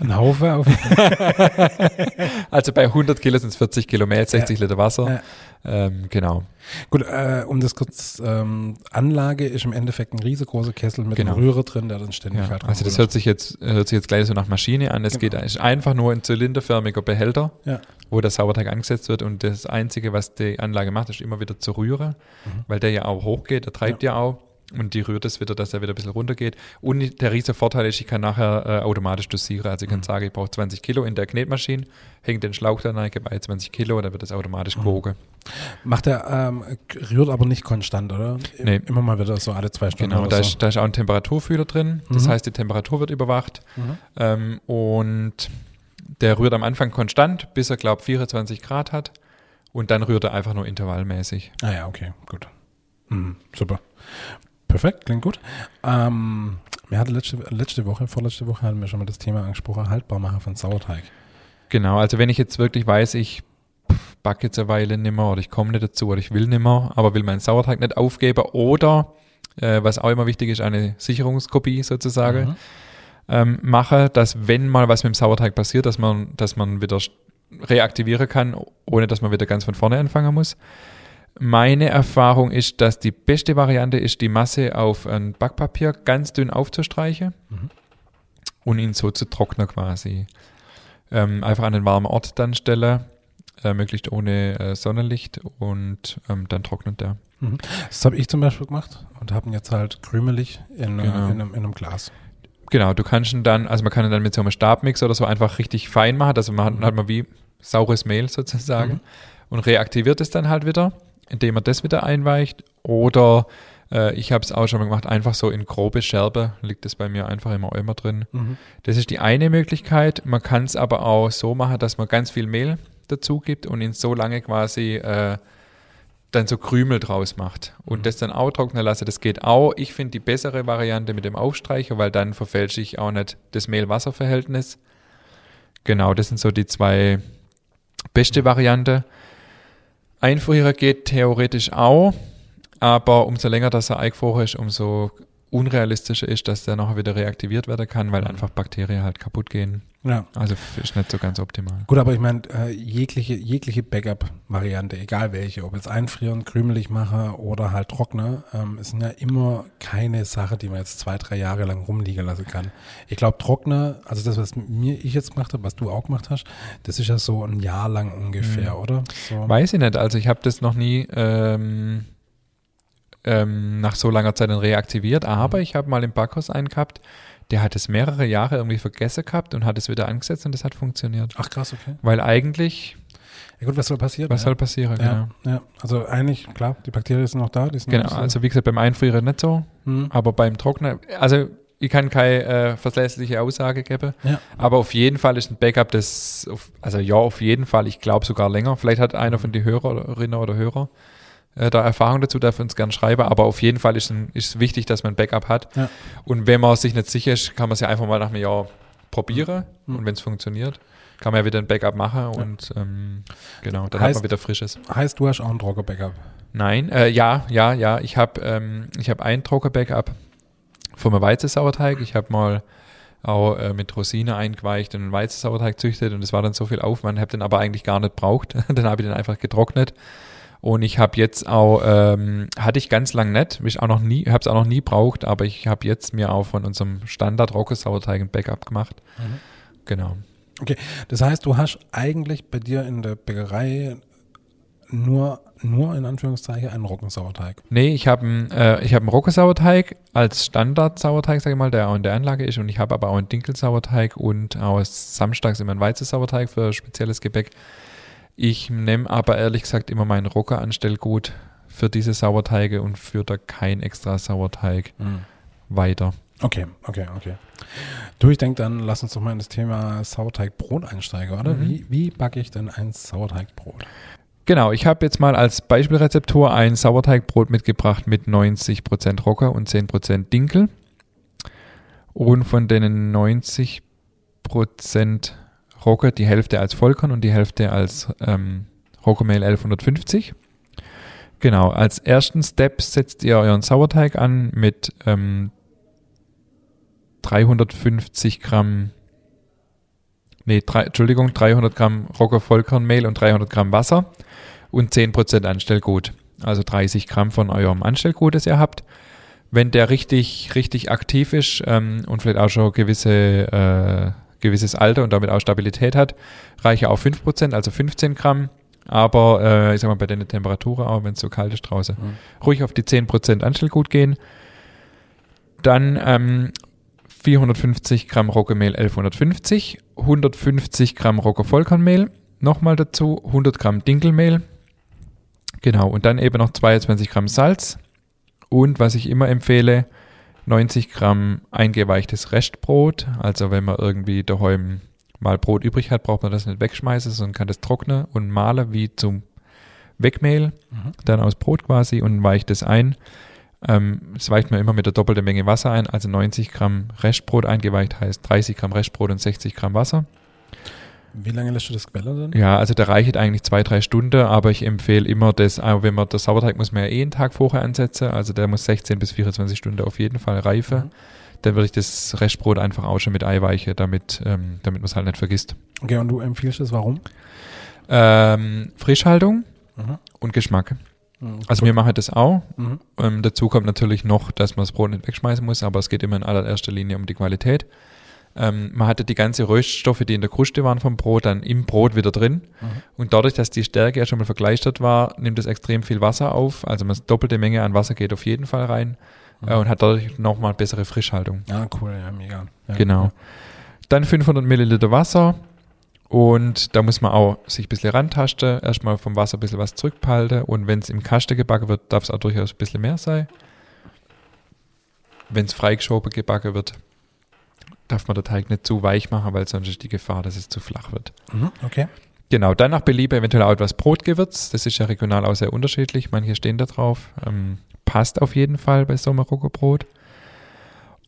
Speaker 2: Ein Haufen auf.
Speaker 1: also bei 100 Kilo sind es 40 Kilo mehr, 60 ja. Liter Wasser. Ja. Ähm, genau.
Speaker 2: Gut, äh, um das kurz, ähm, Anlage ist im Endeffekt ein riesengroßer Kessel mit genau. einer Röhre drin, der dann ständig
Speaker 1: ja. halt Also das hört sich jetzt, hört sich jetzt gleich so nach Maschine an. Es genau. geht ist einfach nur ein zylinderförmiger Behälter,
Speaker 2: ja.
Speaker 1: wo der Sauerteig angesetzt wird und das Einzige, was die Anlage macht, ist immer wieder zu rühren, mhm. weil der ja auch hochgeht, der treibt ja auch und die rührt es wieder, dass er wieder ein bisschen runtergeht. Und der riesige Vorteil ist, ich kann nachher äh, automatisch dosieren. Also ich kann mhm. sagen, ich brauche 20 Kilo in der Knetmaschine, hängt den Schlauch dann rein, bei 20 Kilo, dann wird das automatisch mhm. gewogen.
Speaker 2: Macht er, ähm, rührt aber nicht konstant, oder?
Speaker 1: Nee.
Speaker 2: Immer mal wieder so alle zwei Stunden.
Speaker 1: Genau, da, so. ist, da ist auch ein Temperaturfühler drin. Das mhm. heißt, die Temperatur wird überwacht. Mhm. Ähm, und der rührt am Anfang konstant, bis er, glaube ich, 24 Grad hat. Und dann rührt er einfach nur intervallmäßig.
Speaker 2: Ah ja, okay, gut. Mhm, super. Perfekt, klingt gut. Ähm, wir hatten letzte, letzte Woche, vorletzte Woche hatten wir schon mal das Thema angesprochen, haltbar machen von Sauerteig.
Speaker 1: Genau, also wenn ich jetzt wirklich weiß, ich backe jetzt eine Weile nimmer oder ich komme nicht dazu oder ich will nimmer, aber will meinen Sauerteig nicht aufgeben oder, äh, was auch immer wichtig ist, eine Sicherungskopie sozusagen mhm. ähm, mache, dass wenn mal was mit dem Sauerteig passiert, dass man, dass man wieder reaktivieren kann, ohne dass man wieder ganz von vorne anfangen muss. Meine Erfahrung ist, dass die beste Variante ist, die Masse auf ein Backpapier ganz dünn aufzustreichen mhm. und ihn so zu trocknen quasi. Ähm, einfach an einen warmen Ort dann stellen, äh, möglichst ohne äh, Sonnenlicht und ähm, dann trocknet der.
Speaker 2: Mhm. Das habe ich zum Beispiel gemacht und habe ihn jetzt halt krümelig in, äh, genau. in, einem, in einem Glas.
Speaker 1: Genau, du kannst ihn dann, also man kann ihn dann mit so einem Stabmix oder so einfach richtig fein machen, also man hat, hat man wie saures Mehl sozusagen mhm. und reaktiviert es dann halt wieder, indem man das wieder einweicht oder äh, ich habe es auch schon mal gemacht, einfach so in grobe Scherbe liegt es bei mir einfach immer immer drin. Mhm. Das ist die eine Möglichkeit. Man kann es aber auch so machen, dass man ganz viel Mehl dazu gibt und ihn so lange quasi äh, dann so Krümel draus macht und mhm. das dann auch trocknen lasse. Das geht auch. Ich finde die bessere Variante mit dem Aufstreicher, weil dann verfälsche ich auch nicht das Mehl-Wasser-Verhältnis. Genau, das sind so die zwei beste Variante. Einfrierer geht theoretisch auch, aber umso länger das er eingefroren ist, umso unrealistischer ist, dass der nachher wieder reaktiviert werden kann, weil mhm. einfach Bakterien halt kaputt gehen. Ja. Also ist nicht so ganz optimal.
Speaker 2: Gut, aber ich meine, äh, jegliche, jegliche Backup-Variante, egal welche, ob jetzt einfrieren, krümelig mache oder halt trockne, ähm, ist ja immer keine Sache, die man jetzt zwei, drei Jahre lang rumliegen lassen kann. Ich glaube, trockne, also das, was mir ich jetzt gemacht habe, was du auch gemacht hast, das ist ja so ein Jahr lang ungefähr, mhm. oder? So.
Speaker 1: Weiß ich nicht. Also ich habe das noch nie ähm, ähm, nach so langer Zeit dann reaktiviert, aber mhm. ich habe mal im Backhaus einen gehabt, der hat es mehrere Jahre irgendwie vergessen gehabt und hat es wieder angesetzt und es hat funktioniert.
Speaker 2: Ach krass, okay.
Speaker 1: Weil eigentlich.
Speaker 2: Ja gut, was soll passieren?
Speaker 1: Was ja. soll passieren,
Speaker 2: ja, genau. Ja, also eigentlich, klar, die Bakterien sind noch da. Sind
Speaker 1: genau, so. also wie gesagt, beim Einfrieren nicht so, mhm. aber beim Trocknen, also ich kann keine äh, verlässliche Aussage geben, ja. aber auf jeden Fall ist ein Backup das, auf, also ja, auf jeden Fall, ich glaube sogar länger. Vielleicht hat einer von den Hörerinnen oder Hörer äh, da Erfahrung dazu, darf uns gerne schreiben, aber auf jeden Fall ist es wichtig, dass man ein Backup hat. Ja. Und wenn man sich nicht sicher ist, kann man es ja einfach mal nach einem Jahr probieren mhm. und wenn es funktioniert, kann man ja wieder ein Backup machen und ja. ähm, genau, dann heißt, hat man wieder frisches.
Speaker 2: Heißt, du hast auch ein Drucker-Backup?
Speaker 1: Nein, äh, ja, ja, ja, ich habe ähm, hab ein Drucker-Backup vom Weizensauerteig. Ich habe mal auch äh, mit Rosine eingeweicht und einen Weizensauerteig züchtet und es war dann so viel Aufwand, habe den aber eigentlich gar nicht braucht. dann habe ich den einfach getrocknet und ich habe jetzt auch, ähm, hatte ich ganz lang nicht, ich auch noch nie, habe es auch noch nie braucht, aber ich habe jetzt mir auch von unserem Standard Rockesauerteig ein Backup gemacht. Mhm. Genau.
Speaker 2: Okay, das heißt, du hast eigentlich bei dir in der Bäckerei nur, nur in Anführungszeichen einen Roggensauerteig.
Speaker 1: Nee, ich habe einen, äh, ich hab einen Roggensauerteig als Standard-Sauerteig, sage ich mal, der auch in der Anlage ist. Und ich habe aber auch einen Dinkelsauerteig und auch samstags immer einen Weizensauerteig für spezielles Gebäck. Ich nehme aber ehrlich gesagt immer meinen Rocker Anstellgut für diese Sauerteige und führe da kein extra Sauerteig mhm. weiter.
Speaker 2: Okay, okay, okay. Du, ich denke, dann lass uns doch mal in das Thema Sauerteigbrot einsteigen, oder? Mhm. Wie, wie backe ich denn ein Sauerteigbrot?
Speaker 1: Genau, ich habe jetzt mal als Beispielrezeptur ein Sauerteigbrot mitgebracht mit 90% Rocker und 10% Dinkel. Und von den 90% Rocker die Hälfte als Vollkorn und die Hälfte als ähm, Rockermehl 1150. Genau, als ersten Step setzt ihr euren Sauerteig an mit ähm, 350 Gramm, nee, drei, Entschuldigung, 300 Gramm Rocker Vollkornmehl und 300 Gramm Wasser und 10% Anstellgut. Also 30 Gramm von eurem Anstellgut, das ihr habt. Wenn der richtig, richtig aktiv ist ähm, und vielleicht auch schon gewisse äh, gewisses Alter und damit auch Stabilität hat, reiche auch 5%, also 15 Gramm. Aber äh, ich sag mal, bei den Temperaturen auch, wenn es so kalt ist draußen, mhm. ruhig auf die 10% Anstellgut gehen. Dann ähm, 450 Gramm Roggenmehl 1150, 150 Gramm Rogge Vollkornmehl, nochmal dazu 100 Gramm Dinkelmehl, genau, und dann eben noch 22 Gramm Salz und was ich immer empfehle, 90 Gramm eingeweichtes Restbrot. Also wenn man irgendwie daheim mal Brot übrig hat, braucht man das nicht wegschmeißen, sondern kann das trocknen und mahlen wie zum Wegmehl, mhm. dann aus Brot quasi und weicht es ein. Ähm, das weicht man immer mit der doppelten Menge Wasser ein, also 90 Gramm Restbrot eingeweicht heißt 30 Gramm Restbrot und 60 Gramm Wasser.
Speaker 2: Wie lange lässt du das quellen
Speaker 1: dann? Ja, also da reicht eigentlich zwei, drei Stunden, aber ich empfehle immer das, wenn man das Sauerteig muss man ja eh einen Tag vorher ansetzen, also der muss 16 bis 24 Stunden auf jeden Fall reifen. Mhm. Dann würde ich das Restbrot einfach auch schon mit Eiweiche, damit, ähm, damit man es halt nicht vergisst.
Speaker 2: Okay, und du empfiehlst es warum?
Speaker 1: Ähm, Frischhaltung mhm. und Geschmack. Mhm, also wir machen das auch. Mhm. Ähm, dazu kommt natürlich noch, dass man das Brot nicht wegschmeißen muss, aber es geht immer in allererster Linie um die Qualität. Ähm, man hatte die ganze Röststoffe, die in der Kruste waren vom Brot, dann im Brot wieder drin. Mhm. Und dadurch, dass die Stärke ja schon mal vergleichert war, nimmt es extrem viel Wasser auf. Also eine doppelte Menge an Wasser geht auf jeden Fall rein. äh, und hat dadurch nochmal bessere Frischhaltung.
Speaker 2: Ja, cool, ja, mega. Ja,
Speaker 1: genau.
Speaker 2: Ja.
Speaker 1: Dann 500 Milliliter Wasser und da muss man auch sich ein bisschen rantasten, erstmal vom Wasser ein bisschen was zurückbehalten und wenn es im Kasten gebacken wird, darf es auch durchaus ein bisschen mehr sein. Wenn es freigeschoben gebacken wird, darf man den Teig nicht zu weich machen, weil sonst ist die Gefahr, dass es zu flach wird.
Speaker 2: Mhm, okay.
Speaker 1: Genau, dann nach Beliebe eventuell auch etwas Brotgewürz. Das ist ja regional auch sehr unterschiedlich. Manche stehen da drauf. Ähm, passt auf jeden Fall bei so einem Roggenbrot.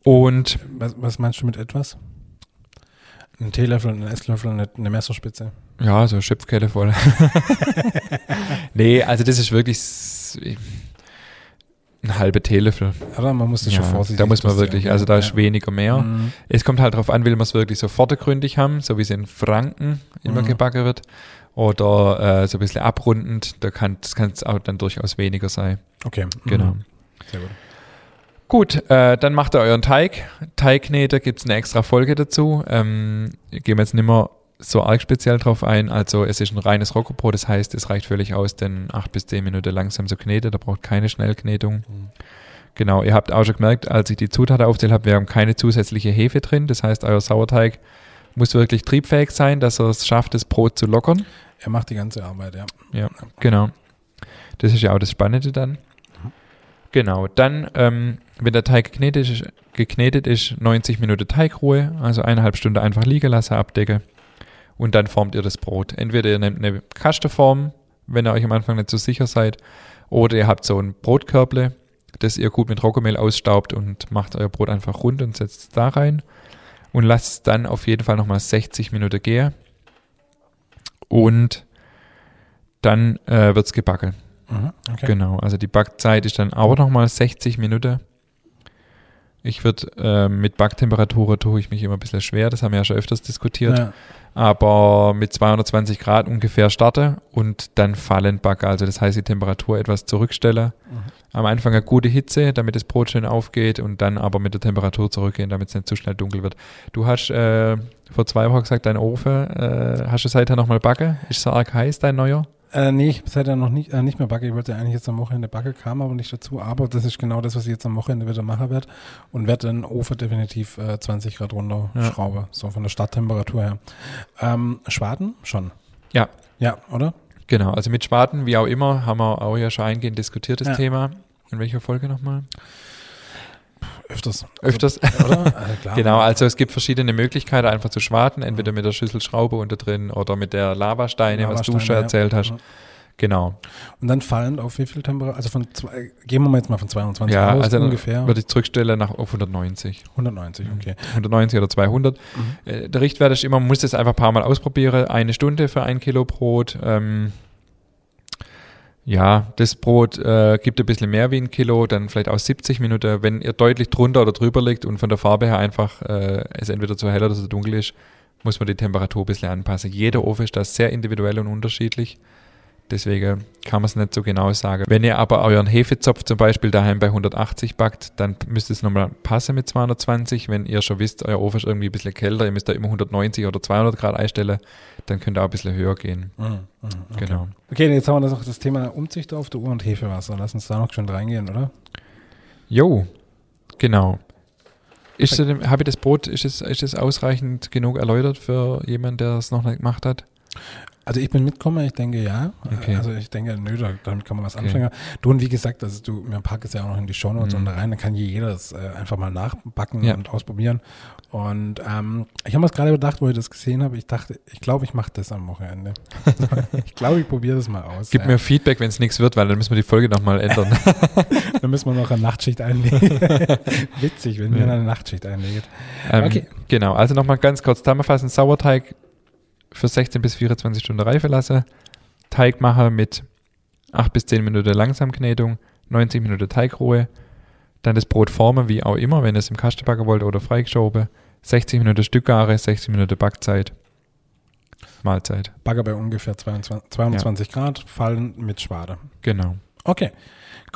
Speaker 1: Und
Speaker 2: Was, was meinst du mit etwas? Ein Teelöffel, ein Esslöffel, eine, eine Messerspitze.
Speaker 1: ja, so Schöpfkelle voll. nee, also das ist wirklich ein halber Teelöffel.
Speaker 2: Aber man muss das
Speaker 1: Ja,
Speaker 2: schon vorsichtig
Speaker 1: da muss man wirklich, also da ist
Speaker 2: Ja.
Speaker 1: weniger mehr.
Speaker 2: Mhm.
Speaker 1: Es kommt halt darauf an, will man es wirklich so vordergründig haben, so wie es in Franken immer
Speaker 2: Mhm.
Speaker 1: gebacken wird. Oder äh, so ein bisschen abrundend, da kann es auch dann durchaus weniger sein.
Speaker 2: Okay.
Speaker 1: Genau.
Speaker 2: Mhm. Sehr gut.
Speaker 1: Gut, äh, dann macht ihr euren Teig. Teigkneter gibt es eine extra Folge dazu. Ähm, gehen wir jetzt nicht mehr so arg speziell drauf ein. Also es ist ein reines Rockerbrot, das heißt, es reicht völlig aus, denn acht bis zehn Minuten langsam zu kneten. Da braucht keine Schnellknetung.
Speaker 2: Mhm.
Speaker 1: Genau, ihr habt auch schon gemerkt, als ich die Zutaten aufzählt habe, wir haben keine zusätzliche Hefe drin. Das heißt, euer Sauerteig muss wirklich triebfähig sein, dass er es schafft, das Brot zu lockern.
Speaker 2: Er macht die ganze Arbeit, ja.
Speaker 1: Ja, genau. Das ist ja auch das Spannende dann. Genau, dann, ähm, wenn der Teig geknetet ist, geknetet ist, 90 Minuten Teigruhe, also eineinhalb Stunden einfach liegen lassen, abdecken und dann formt ihr das Brot. Entweder ihr nehmt eine Kastenform, wenn ihr euch am Anfang nicht so sicher seid, oder ihr habt so ein Brotkörble, das ihr gut mit Roggenmehl ausstaubt und macht euer Brot einfach rund und setzt es da rein und lasst es dann auf jeden Fall nochmal 60 Minuten gehen und dann äh, wird es gebacken.
Speaker 2: Mhm. Okay.
Speaker 1: Genau, also die Backzeit ist dann auch nochmal 60 Minuten. Ich würde äh, mit Backtemperatur tue ich mich immer ein bisschen schwer, das haben wir ja schon öfters diskutiert.
Speaker 2: Ja.
Speaker 1: Aber mit 220 Grad ungefähr starte und dann fallend backe. Also das heißt, die Temperatur etwas zurückstelle.
Speaker 2: Mhm.
Speaker 1: Am Anfang eine gute Hitze, damit das Brot schön aufgeht und dann aber mit der Temperatur zurückgehen, damit es nicht zu schnell dunkel wird. Du hast äh, vor zwei Wochen gesagt, dein Ofen, äh, hast du seither nochmal backe? Ist so arg heiß, dein neuer?
Speaker 2: Äh, nee, ich seit ja noch nicht, äh, nicht mehr backe. Ich wollte eigentlich jetzt am Wochenende backe, kam aber nicht dazu. Aber das ist genau das, was ich jetzt am Wochenende wieder machen werde. Und werde den Ofen definitiv äh, 20 Grad runter
Speaker 1: Ja.
Speaker 2: schraube. So von der Starttemperatur her. Ähm, Schwaden? Schon.
Speaker 1: Ja.
Speaker 2: Ja, oder?
Speaker 1: Genau, also mit Spaten, wie auch immer, haben wir auch ja schon eingehend diskutiert, das
Speaker 2: Ja.
Speaker 1: Thema. In welcher Folge nochmal?
Speaker 2: Öfters.
Speaker 1: Öfters.
Speaker 2: Also, klar.
Speaker 1: Genau, also es gibt verschiedene Möglichkeiten, einfach zu schwarten, entweder mit der Schüsselschraube unter drin oder mit der Lavasteine, was du
Speaker 2: Lavasteine,
Speaker 1: schon
Speaker 2: ja.
Speaker 1: erzählt hast.
Speaker 2: Mhm.
Speaker 1: Genau.
Speaker 2: Und dann fallend auf wie viel Temperatur? Also von zwei, gehen wir mal jetzt mal von 22
Speaker 1: Ja,
Speaker 2: aus
Speaker 1: also
Speaker 2: ungefähr.
Speaker 1: würde ich zurückstellen nach auf 190.
Speaker 2: 190, okay.
Speaker 1: 190 oder 200.
Speaker 2: Mhm.
Speaker 1: Äh, Der Richtwert ist immer, man muss das einfach ein paar Mal ausprobieren. Eine Stunde für ein Kilo Brot. Ähm, ja, das Brot äh, gibt ein bisschen mehr wie ein Kilo, dann vielleicht auch 70 Minuten. Wenn ihr deutlich drunter oder drüber liegt und von der Farbe her einfach äh, es entweder zu hell oder zu dunkel ist, muss man die Temperatur ein bisschen anpassen. Jeder Ofen ist da sehr individuell und unterschiedlich. Deswegen kann man es nicht so genau sagen. Wenn ihr aber euren Hefezopf zum Beispiel daheim bei 180 backt, dann müsst es nochmal passen mit 220. Wenn ihr schon wisst, euer Ofen ist irgendwie ein bisschen kälter, ihr müsst da immer 190 oder 200 Grad einstellen, dann könnt ihr auch ein bisschen höher gehen.
Speaker 2: Mhm, mhm, okay.
Speaker 1: Genau.
Speaker 2: Okay, jetzt haben wir das noch das Thema Umzüchter auf der Uhr und Hefewasser. Lass uns da noch schön reingehen, oder?
Speaker 1: Jo, genau. Ist habe ich das Brot, ist es, ist es ausreichend genug erläutert für jemanden, der es noch nicht gemacht hat?
Speaker 2: Also ich bin Mitkommer, ich denke ja.
Speaker 1: Okay.
Speaker 2: Also ich denke, nö, da, damit kann man was
Speaker 1: Okay.
Speaker 2: anfangen. Du und wie gesagt, also du, mir pack es ja auch noch in die Shownotes
Speaker 1: Mhm.
Speaker 2: und rein, dann kann jeder das äh, einfach mal nachbacken
Speaker 1: Ja.
Speaker 2: und ausprobieren. Und ähm, ich habe mir gerade bedacht, wo ich das gesehen habe. Ich dachte, ich glaube, ich mache das am Wochenende. ich glaube, ich probiere das mal aus.
Speaker 1: Gib
Speaker 2: ja.
Speaker 1: mir Feedback, wenn es nichts wird, weil dann müssen wir die Folge nochmal ändern.
Speaker 2: Dann müssen wir noch eine Nachtschicht einlegen. Witzig, wenn
Speaker 1: Ja.
Speaker 2: mir eine Nachtschicht einlegt.
Speaker 1: ähm,
Speaker 2: Okay.
Speaker 1: Genau, also nochmal ganz kurz zusammenfassen. Sauerteig für 16 bis 24 Stunden reife lassen. Teig machen mit 8 bis 10 Minuten Langsamknetung, 90 Minuten Teigruhe. Dann das Brot formen, wie auch immer, wenn ihr es im Kasten backen wollt oder freigeschoben. 60 Minuten Stückgare, 60 Minuten Backzeit. Mahlzeit.
Speaker 2: Bagger bei ungefähr 22, 220 Grad, fallen mit Schwade.
Speaker 1: Genau.
Speaker 2: Okay,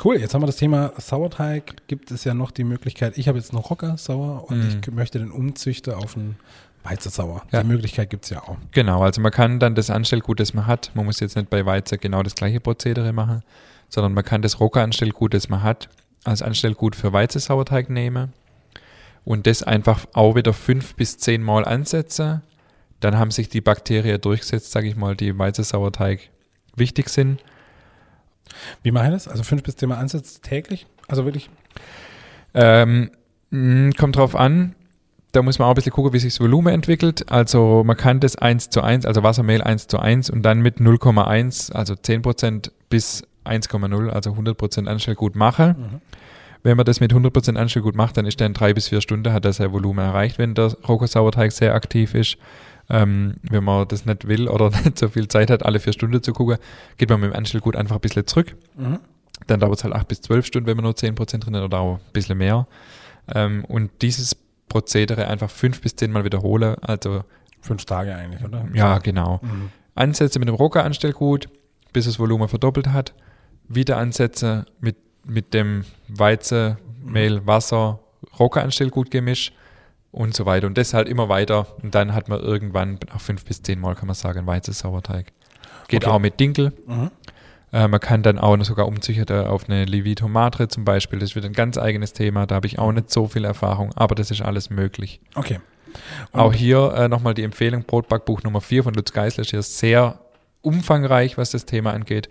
Speaker 2: cool. Jetzt haben wir das Thema Sauerteig. Gibt es ja noch die Möglichkeit, ich habe jetzt noch Rocker sauer und
Speaker 1: Mhm.
Speaker 2: ich möchte den umzüchten auf einen Weizen sauer.
Speaker 1: Ja.
Speaker 2: Die Möglichkeit gibt es ja auch.
Speaker 1: Genau, also man kann dann das Anstellgut, das man hat, man muss jetzt nicht bei Weizen genau das gleiche Prozedere machen, sondern man kann das Rocker-Anstellgut, das man hat, als Anstellgut für Weizensauerteig nehme und das einfach auch wieder fünf bis zehn Mal ansetze, dann haben sich die Bakterien durchgesetzt, sage ich mal, die im Weizensauerteig wichtig sind.
Speaker 2: Wie mache ich das? Also fünf bis zehn Mal ansetzen täglich? Also wirklich?
Speaker 1: Ähm, kommt drauf an. Da muss man auch ein bisschen gucken, wie sich das Volumen entwickelt. Also man kann das 1 zu 1, also Wassermehl 1 zu 1 und dann mit 0,1, also 10% bis 1,0, also 100% Anstellgut machen. Mhm. Wenn man das mit 100% Anstellgut macht, dann ist der in drei bis vier Stunden, hat er sein Volumen erreicht, wenn der Roggersauerteig sehr aktiv ist. Ähm, wenn man das nicht will oder nicht so viel Zeit hat, alle vier Stunden zu gucken, geht man mit dem Anstellgut einfach ein bisschen zurück. Mhm. Dann dauert es halt acht bis zwölf Stunden, wenn man nur 10% drin hat oder auch ein bisschen mehr. Ähm, und dieses Prozedere einfach fünf bis zehn Mal wiederhole, also
Speaker 2: fünf Tage eigentlich, oder?
Speaker 1: Ja, genau. Mhm. Ansätze mit dem Rocker-Anstellgut, bis das Volumen verdoppelt hat. Wieder Ansätze mit, mit dem Weizen, Mehl, Wasser, Rocker-Anstellgut-Gemisch und so weiter. Und das halt immer weiter. Und dann hat man irgendwann nach fünf bis zehn Mal, kann man sagen, Weizensauerteig. Geht okay. auch mit Dinkel. Mhm. Äh, man kann dann auch sogar umziehen auf eine Levito Matre zum Beispiel. Das wird ein ganz eigenes Thema. Da habe ich auch nicht so viel Erfahrung, aber das ist alles möglich.
Speaker 2: Okay.
Speaker 1: Und auch hier äh, nochmal die Empfehlung: Brotbackbuch Nummer 4 von Lutz Geisler ist hier sehr umfangreich, was das Thema angeht.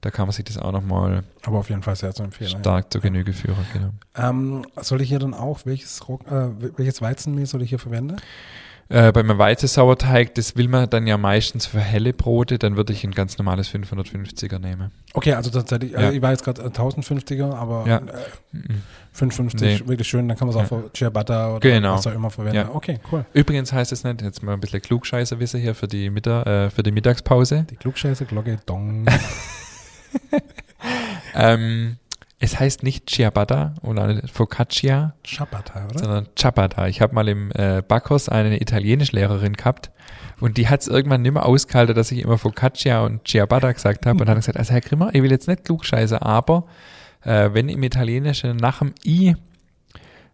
Speaker 1: Da kann man sich das auch nochmal
Speaker 2: aber auf jeden Fall sehr zu empfehlen.
Speaker 1: Stark ja. zur Genüge führen,
Speaker 2: genau. Ähm, soll ich hier dann auch, welches, äh, welches Weizenmehl soll ich hier verwenden?
Speaker 1: Äh, bei meinem Weizensauerteig, das will man dann ja meistens für helle Brote, dann würde ich ein ganz normales 550er nehmen.
Speaker 2: Okay, also tatsächlich, also ja. ich war jetzt gerade 1050er, aber
Speaker 1: ja.
Speaker 2: äh, 550 nee. wirklich schön, dann kann man es auch ja. für Ciabatta oder
Speaker 1: genau.
Speaker 2: was auch immer verwenden. Ja. Okay, cool.
Speaker 1: Übrigens heißt es nicht, jetzt mal ein bisschen Klugscheißerwisse hier für die, Mittag, äh, für die Mittagspause.
Speaker 2: Die Klugscheißer-Glocke, dong.
Speaker 1: ähm, es heißt nicht Ciabatta oder Focaccia.
Speaker 2: Ciabatta, oder?
Speaker 1: Sondern Ciabatta. Ich habe mal im äh, Backhaus eine Italienischlehrerin gehabt und die hat es irgendwann nicht mehr ausgehalten, dass ich immer Focaccia und Ciabatta gesagt habe. Und hat gesagt, also Herr Grimmer, ich will jetzt nicht klugscheiße, aber äh, wenn im Italienischen nach dem I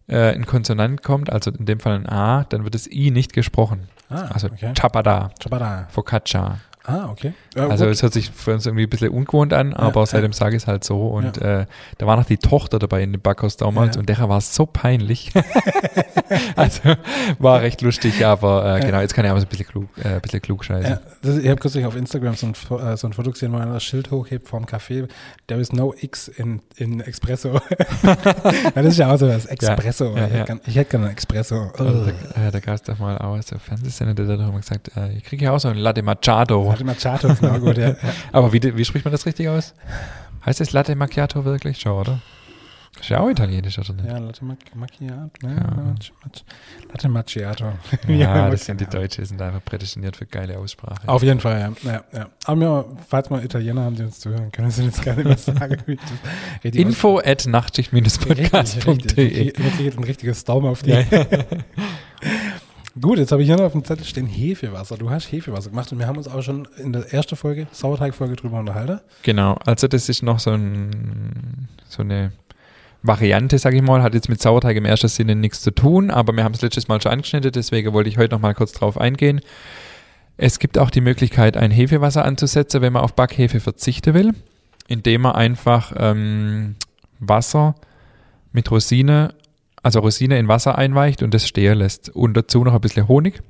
Speaker 1: äh, ein Konsonant kommt, also in dem Fall ein A, dann wird das I nicht gesprochen. Ah, also okay. Ciabatta,
Speaker 2: Ciabatta,
Speaker 1: Focaccia.
Speaker 2: Ah, okay.
Speaker 1: Ja, also es hört sich für uns irgendwie ein bisschen ungewohnt an, aber ja, seitdem ja. sage ich es halt so. Und äh, da war noch die Tochter dabei in dem Backhaus damals und der war so peinlich. also war recht lustig, aber äh, genau, jetzt kann ich aber so ein bisschen klug, äh, ein bisschen klug scheißen.
Speaker 2: Das, ich habe kürzlich auf Instagram so ein, äh, so ein Foto gesehen, wo einer das Schild hochhebt vorm Café. There is no X in, in Espresso. das ist ja auch so was, Espresso. ich, hätte gern, ich hätte gerne einen Espresso.
Speaker 1: Oh. Da, da gab es doch mal auch so Fernsehsender, der hat doch immer gesagt, äh, ich kriege ja auch so ein Latte Machado.
Speaker 2: Latte Macchiato ist auch gut, ja.
Speaker 1: Aber wie, wie spricht man das richtig aus? Heißt das Latte Macchiato wirklich? Schon, oder? Ist ja auch italienisch, oder nicht?
Speaker 2: Ja, Latte Macchiato. Ne? Ja. Latte Macchiato.
Speaker 1: Ja, das sind die Deutschen, sind einfach prädestiniert für geile Aussprache.
Speaker 2: Auf jeden Fall, ja. ja, ja. Aber wir, falls mal Italiener haben, die uns zuhören, können sie uns gerne was sagen.
Speaker 1: Info at nachtschicht-podcast.de
Speaker 2: Jetzt geht ein richtiges Daumen auf die. Ja, ja. Gut, jetzt habe ich hier noch auf dem Zettel stehen Hefewasser. Du hast Hefewasser gemacht und wir haben uns auch schon in der ersten Folge, Sauerteig-Folge drüber unterhalten.
Speaker 1: Genau, also das ist noch so, ein, so eine Variante, sage ich mal, hat jetzt mit Sauerteig im ersten Sinne nichts zu tun, aber wir haben es letztes Mal schon angeschnitten, deswegen wollte ich heute noch mal kurz drauf eingehen. Es gibt auch die Möglichkeit, ein Hefewasser anzusetzen, wenn man auf Backhefe verzichten will, indem man einfach ähm, Wasser mit Rosine also Rosine in Wasser einweicht und das stehen lässt. Und dazu noch ein bisschen Honig.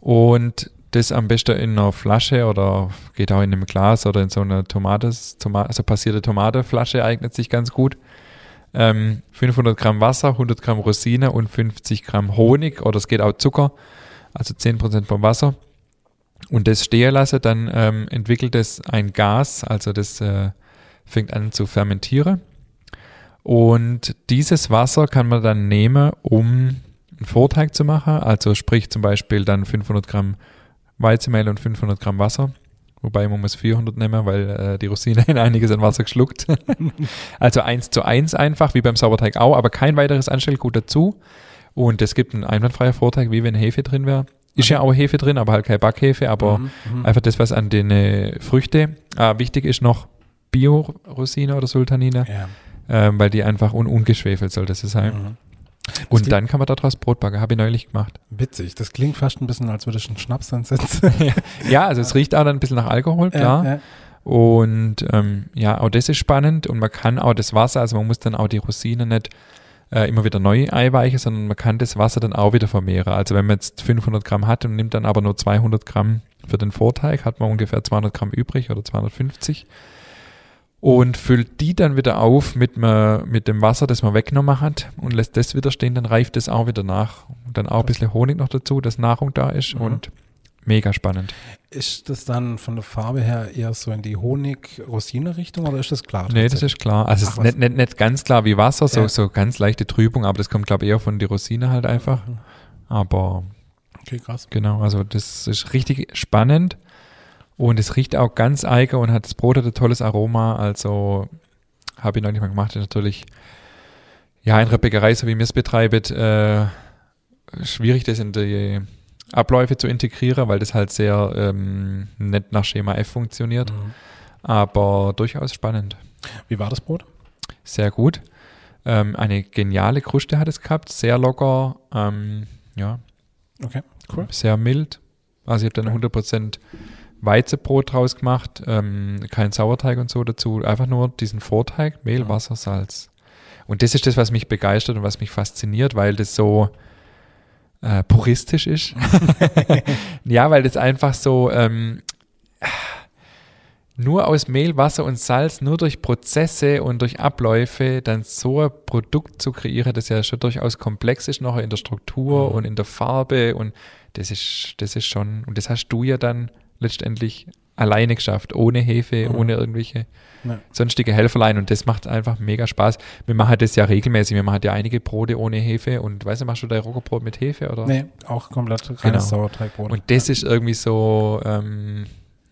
Speaker 1: Und das am besten in einer Flasche oder geht auch in einem Glas oder in so einer Tomates, Toma also passierte Tomateflasche eignet sich ganz gut. Ähm, 500 Gramm Wasser, 100 Gramm Rosine und 50 Gramm Honig oder es geht auch Zucker, also 10% vom Wasser. Und das stehen lassen, dann ähm, entwickelt es ein Gas, also das äh, fängt an zu fermentieren. Und dieses Wasser kann man dann nehmen, um einen Vorteig zu machen. Also sprich zum Beispiel dann 500 Gramm Weizenmehl und 500 Gramm Wasser. Wobei man muss 400 nehmen, weil äh, die Rosine in einiges an Wasser geschluckt. also 1 zu 1 einfach, wie beim Sauerteig auch, aber kein weiteres Anstellgut dazu. Und es gibt einen einwandfreier Vorteig, wie wenn Hefe drin wäre. Ist ja auch Hefe drin, aber halt keine Backhefe, aber mhm, mhm. einfach das, was an den äh, Früchte. Ah, wichtig ist noch Bio-Rosine oder Sultanine. Ja ähm, weil die einfach un ungeschwefelt soll das sein. Mhm. Und dann kann man daraus Brot backen, habe ich neulich gemacht.
Speaker 2: Witzig, das klingt fast ein bisschen, als würde ich einen Schnaps ansetzen.
Speaker 1: ja, also es riecht auch dann ein bisschen nach Alkohol, klar. Ja, ja. Und ähm, ja, auch das ist spannend und man kann auch das Wasser, also man muss dann auch die Rosinen nicht äh, immer wieder neu einweichen, sondern man kann das Wasser dann auch wieder vermehren. Also wenn man jetzt 500 Gramm hat und nimmt dann aber nur 200 Gramm für den Vorteig, hat man ungefähr 200 Gramm übrig oder 250 und füllt die dann wieder auf mit, mit dem Wasser, das man weggenommen hat und lässt das wieder stehen, dann reift das auch wieder nach. Und dann auch ein bisschen Honig noch dazu, dass Nahrung da ist mhm. und mega spannend.
Speaker 2: Ist das dann von der Farbe her eher so in die Honig-Rosine-Richtung oder ist das klar?
Speaker 1: Nee, das ist klar. Also es ist nicht, nicht, nicht ganz klar wie Wasser, so, ja. so ganz leichte Trübung, aber das kommt, glaube ich, eher von die Rosine halt einfach. Mhm. Aber
Speaker 2: okay, krass.
Speaker 1: Genau, also das ist richtig spannend. Und es riecht auch ganz eigen und hat das Brot hat ein tolles Aroma. Also habe ich noch nicht mal gemacht. Natürlich, ja, in der Bäckerei, so wie mir es betreibt, äh, schwierig, das in die Abläufe zu integrieren, weil das halt sehr ähm, nicht nach Schema F funktioniert. Mhm. Aber durchaus spannend.
Speaker 2: Wie war das Brot?
Speaker 1: Sehr gut. Ähm, eine geniale Kruste hat es gehabt, sehr locker. Ähm, ja.
Speaker 2: Okay, cool.
Speaker 1: Sehr mild. Also ich habe dann 100% Weizenbrot draus gemacht, ähm, kein Sauerteig und so dazu, einfach nur diesen Vorteig, Mehl, Wasser, Salz. Und das ist das, was mich begeistert und was mich fasziniert, weil das so äh, puristisch ist. ja, weil das einfach so ähm, nur aus Mehl, Wasser und Salz, nur durch Prozesse und durch Abläufe dann so ein Produkt zu kreieren, das ja schon durchaus komplex ist, noch in der Struktur mhm. und in der Farbe und das ist, das ist schon, und das hast du ja dann letztendlich alleine geschafft, ohne Hefe, mhm. ohne irgendwelche ja. sonstige Helferlein und das macht einfach mega Spaß. Wir machen das ja regelmäßig, wir machen ja einige Brote ohne Hefe und weißt du, machst du dein Roggenbrot mit Hefe oder?
Speaker 2: Nee, auch komplett reines
Speaker 1: genau.
Speaker 2: Sauerteigbrot.
Speaker 1: Und das ja. ist irgendwie so, ähm,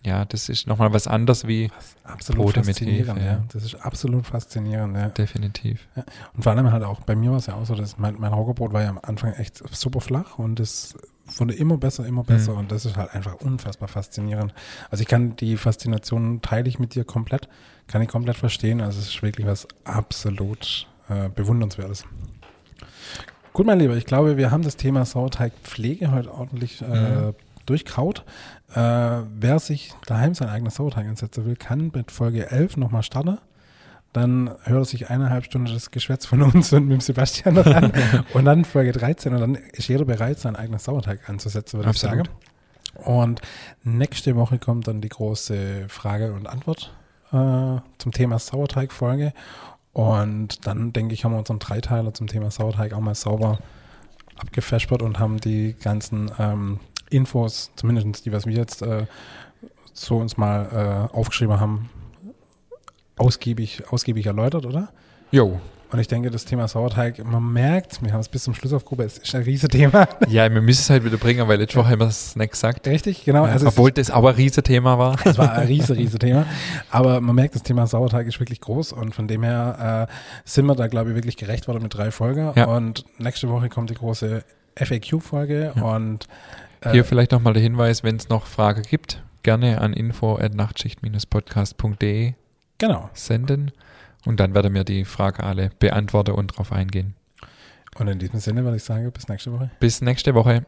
Speaker 1: ja, das ist nochmal was anderes wie
Speaker 2: absolut Brote mit Hefe. Ja. Das ist absolut faszinierend, ja.
Speaker 1: Definitiv.
Speaker 2: Ja. Und vor allem halt auch, bei mir war es ja auch so, dass mein, mein Roggenbrot war ja am Anfang echt super flach und das wurde immer besser, immer besser mhm. und das ist halt einfach unfassbar faszinierend. Also ich kann die Faszination teile ich mit dir komplett, kann ich komplett verstehen. Also es ist wirklich was absolut äh, bewundernswertes. Gut, mein Lieber, ich glaube, wir haben das Thema Sauerteigpflege heute ordentlich äh, mhm. durchkaut. Äh, wer sich daheim sein eigenes Sauerteig einsetzen will, kann mit Folge 11 nochmal starten dann hört sich eineinhalb Stunden das Geschwätz von uns und mit dem Sebastian noch an. und dann Folge 13 und dann ist jeder bereit, seinen eigenen Sauerteig anzusetzen, würde Absolut. ich sagen. Und nächste Woche kommt dann die große Frage und Antwort äh, zum Thema Sauerteig-Folge. Und dann, denke ich, haben wir unseren Dreiteiler zum Thema Sauerteig auch mal sauber abgefespert und haben die ganzen ähm, Infos, zumindest die, was wir jetzt äh, so uns mal äh, aufgeschrieben haben, ausgiebig, ausgiebig erläutert, oder?
Speaker 1: Jo.
Speaker 2: Und ich denke, das Thema Sauerteig, man merkt, wir haben es bis zum Schluss aufgehoben, es ist ein Riesenthema.
Speaker 1: Ja, wir müssen es halt wieder bringen, weil letzte Woche haben wir es nicht gesagt.
Speaker 2: Richtig, genau.
Speaker 1: Also Obwohl das aber ein Riesenthema war.
Speaker 2: Es war ein riesen, riesen Thema. Aber man merkt, das Thema Sauerteig ist wirklich groß und von dem her äh, sind wir da, glaube ich, wirklich gerecht worden mit drei Folgen. Ja. Und nächste Woche kommt die große FAQ-Folge ja. und
Speaker 1: äh, Hier vielleicht nochmal der Hinweis, wenn es noch Fragen gibt, gerne an info at nachtschicht-podcast.de
Speaker 2: genau.
Speaker 1: senden. Und dann werden wir die Frage alle beantworten und darauf eingehen.
Speaker 2: Und in diesem Sinne würde ich sagen, bis nächste Woche.
Speaker 1: Bis nächste Woche.